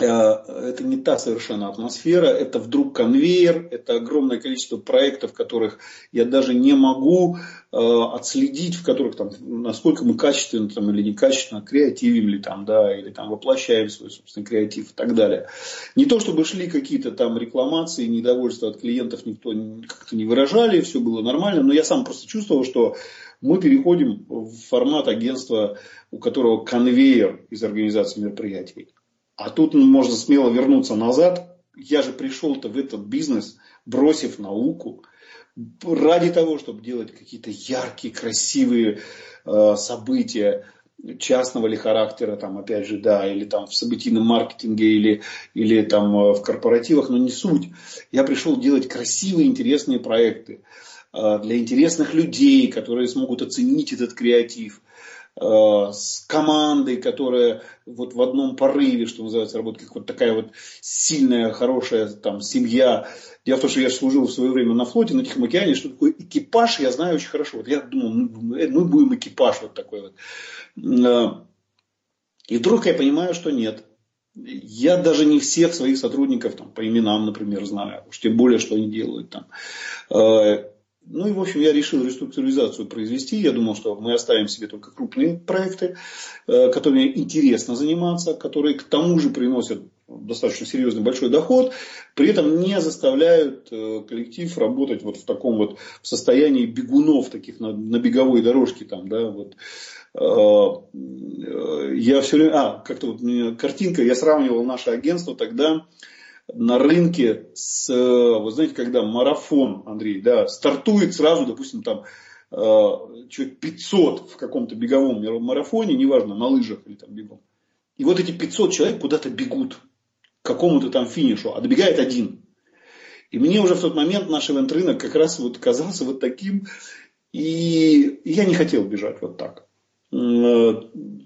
Э, это не та совершенно атмосфера, это вдруг конвейер, это огромное количество проектов, которых я даже не могу э, отследить, в которых там, насколько мы качественно там, или некачественно креативим ли там, да, или там воплощаем свой собственный креатив и так далее. Не то чтобы шли какие-то там рекламации, недовольства от клиентов никто как-то не выражали, все было нормально, но я сам просто чувствовал, что мы переходим в формат агентства, у которого конвейер из организации мероприятий. А тут можно смело вернуться назад. Я же пришел-то в этот бизнес, бросив науку, ради того, чтобы делать какие-то яркие, красивые э, события частного ли характера, там, опять же, да, или там в событийном маркетинге, или, или там э, в корпоративах, но не суть. Я пришел делать красивые, интересные проекты э, для интересных людей, которые смогут оценить этот креатив. Э, с командой, которая вот в одном порыве, что называется, работает, как вот такая вот сильная, хорошая там семья. Дело в том, что я служил в свое время на флоте, на Тихом океане, что такое экипаж, я знаю очень хорошо. Вот я думал, мы будем экипаж вот такой вот. Э, и вдруг я понимаю, что нет. Я даже не всех своих сотрудников там, по именам, например, знаю. Уж тем более, что они делают там. Ну и, в общем, я решил реструктуризацию произвести. Я думал, что мы оставим себе только крупные проекты, э, которыми интересно заниматься, которые к тому же приносят достаточно серьезный большой доход, при этом не заставляют э, коллектив работать вот в таком вот состоянии бегунов, таких на, на беговой дорожке там, да, вот. Э, я все время, а, как-то вот картинка, я сравнивал наше агентство тогда на рынке с, вы знаете, когда марафон, Андрей, да, стартует сразу, допустим, там э, человек 500 в каком-то беговом марафоне, неважно, на лыжах или там бегом. И вот эти 500 человек куда-то бегут к какому-то там финишу, а добегает один. И мне уже в тот момент наш ивент-рынок как раз вот казался вот таким, и я не хотел бежать вот так. Э,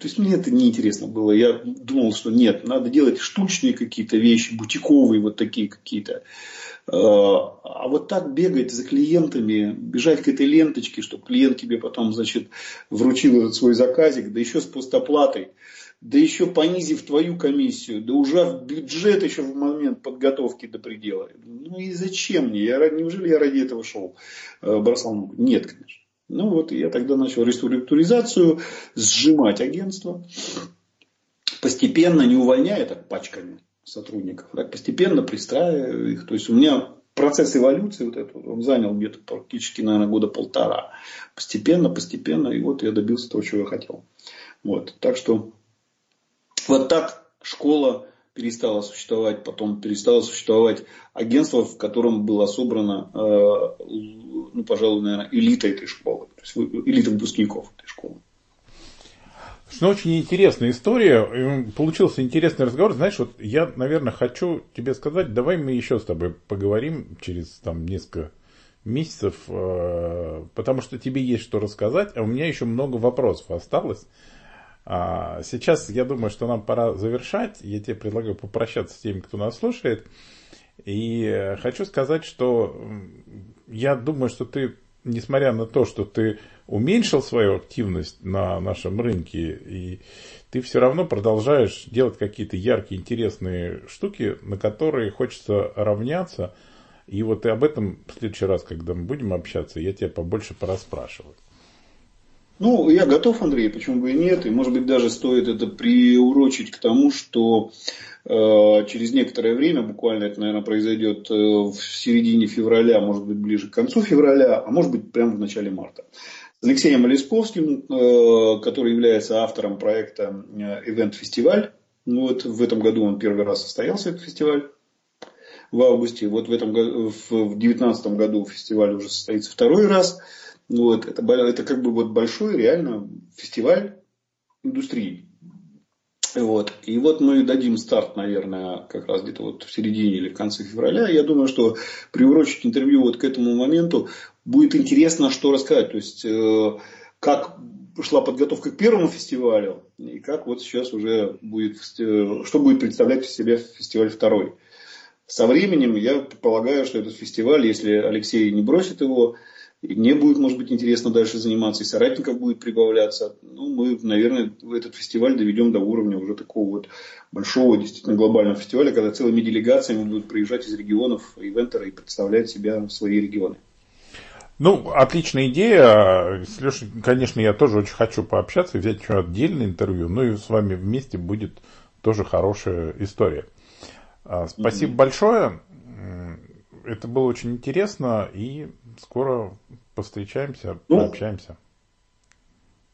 то есть мне это неинтересно было. Я думал, что нет, надо делать штучные какие-то вещи, бутиковые вот такие какие-то. Э, а вот так бегать за клиентами, бежать к этой ленточке, чтобы клиент тебе потом, значит, вручил этот свой заказик, да еще с постоплатой, да еще понизив твою комиссию, да ужав бюджет еще в момент подготовки до предела. Ну и зачем мне? Я, неужели я ради этого шел, э, бросал? Нет, конечно. Ну вот я тогда начал реструктуризацию, сжимать агентство, постепенно, не увольняя так пачками сотрудников, так, постепенно пристраивая их. То есть у меня процесс эволюции вот этот, он занял где-то практически, наверное, года полтора. Постепенно, постепенно, и вот я добился того, чего я хотел. Вот. Так что вот так школа перестало существовать, потом перестало существовать агентство, в котором было собрано, э, ну, пожалуй, наверное, элита этой школы, то есть элита выпускников этой школы. Ну, очень интересная история. Получился интересный разговор. Знаешь, вот я, наверное, хочу тебе сказать, давай мы еще с тобой поговорим через там несколько месяцев, э, потому что тебе есть что рассказать, а у меня еще много вопросов осталось. А, сейчас я думаю, что нам пора завершать. Я тебе предлагаю попрощаться с теми, кто нас слушает. И хочу сказать, что я думаю, что ты, несмотря на то, что ты уменьшил свою активность на нашем рынке, и ты все равно продолжаешь делать какие-то яркие, интересные штуки, на которые хочется равняться. И вот и об этом в следующий раз, когда мы будем общаться, я тебя побольше пораспрашиваю. Ну, я готов, Андрей, почему бы и нет. И, может быть, даже стоит это приурочить к тому, что э, через некоторое время, буквально это, наверное, произойдет э, в середине февраля, может быть, ближе к концу февраля, а может быть, прямо в начале марта. С Алексеем Олесковским, э, который является автором проекта Event Фестиваль. Вот в этом году он первый раз состоялся, этот фестиваль в августе. Вот в этом в 2019 году фестиваль уже состоится второй раз. Вот, это, это как бы вот большой реально фестиваль индустрии. Вот. И вот мы дадим старт, наверное, как раз где-то вот в середине или в конце февраля. Я думаю, что приурочить интервью вот к этому моменту будет интересно, что рассказать. То есть, э, как шла подготовка к первому фестивалю, и как вот сейчас уже будет, э, что будет представлять в себе фестиваль второй. со временем я предполагаю, что этот фестиваль, если Алексей не бросит его, и мне будет, может быть, интересно дальше заниматься, и соратников будет прибавляться. Ну, мы, наверное, этот фестиваль доведем до уровня уже такого вот большого, действительно глобального фестиваля, когда целыми делегациями будут приезжать из регионов ивентера и представлять себя свои регионы. Ну, отличная идея. С Лешей, конечно, я тоже очень хочу пообщаться, взять еще отдельное интервью. Ну и с вами вместе будет тоже хорошая история. А, спасибо mm-hmm. большое. Это было очень интересно. И скоро повстречаемся, ну, пообщаемся.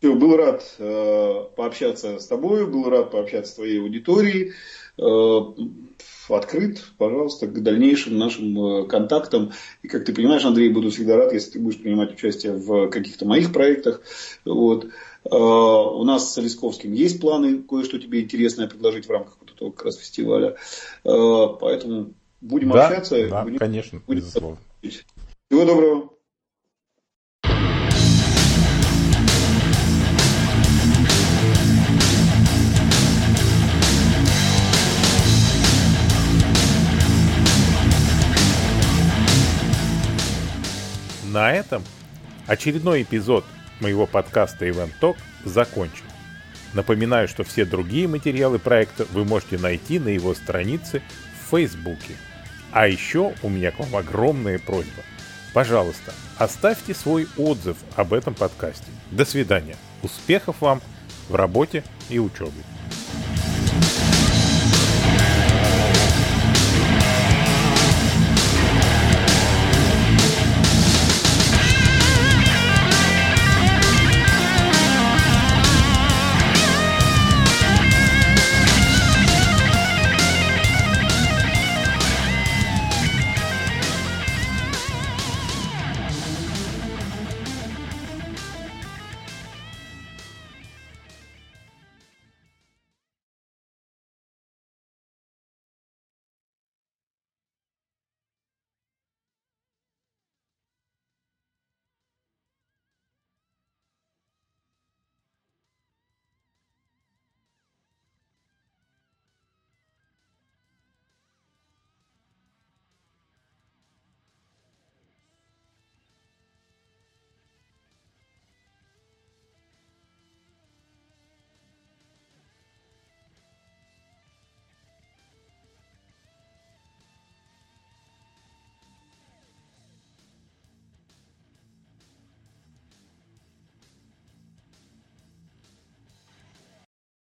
Все, был рад э, пообщаться с тобой, был рад пообщаться с твоей аудиторией. Э, открыт, пожалуйста, к дальнейшим нашим э, контактам. И, как ты понимаешь, Андрей, буду всегда рад, если ты будешь принимать участие в каких-то моих проектах. Вот. Э, у нас с Лисковским есть планы кое-что тебе интересное предложить в рамках вот этого как раз фестиваля. Э, поэтому будем да, общаться. Да, будем, конечно, будем безусловно. Всего доброго. На этом очередной эпизод моего подкаста Event Talk закончен. Напоминаю, что все другие материалы проекта вы можете найти на его странице в Фейсбуке. А еще у меня к вам огромная просьба. Пожалуйста, оставьте свой отзыв об этом подкасте. До свидания. Успехов вам в работе и учебе.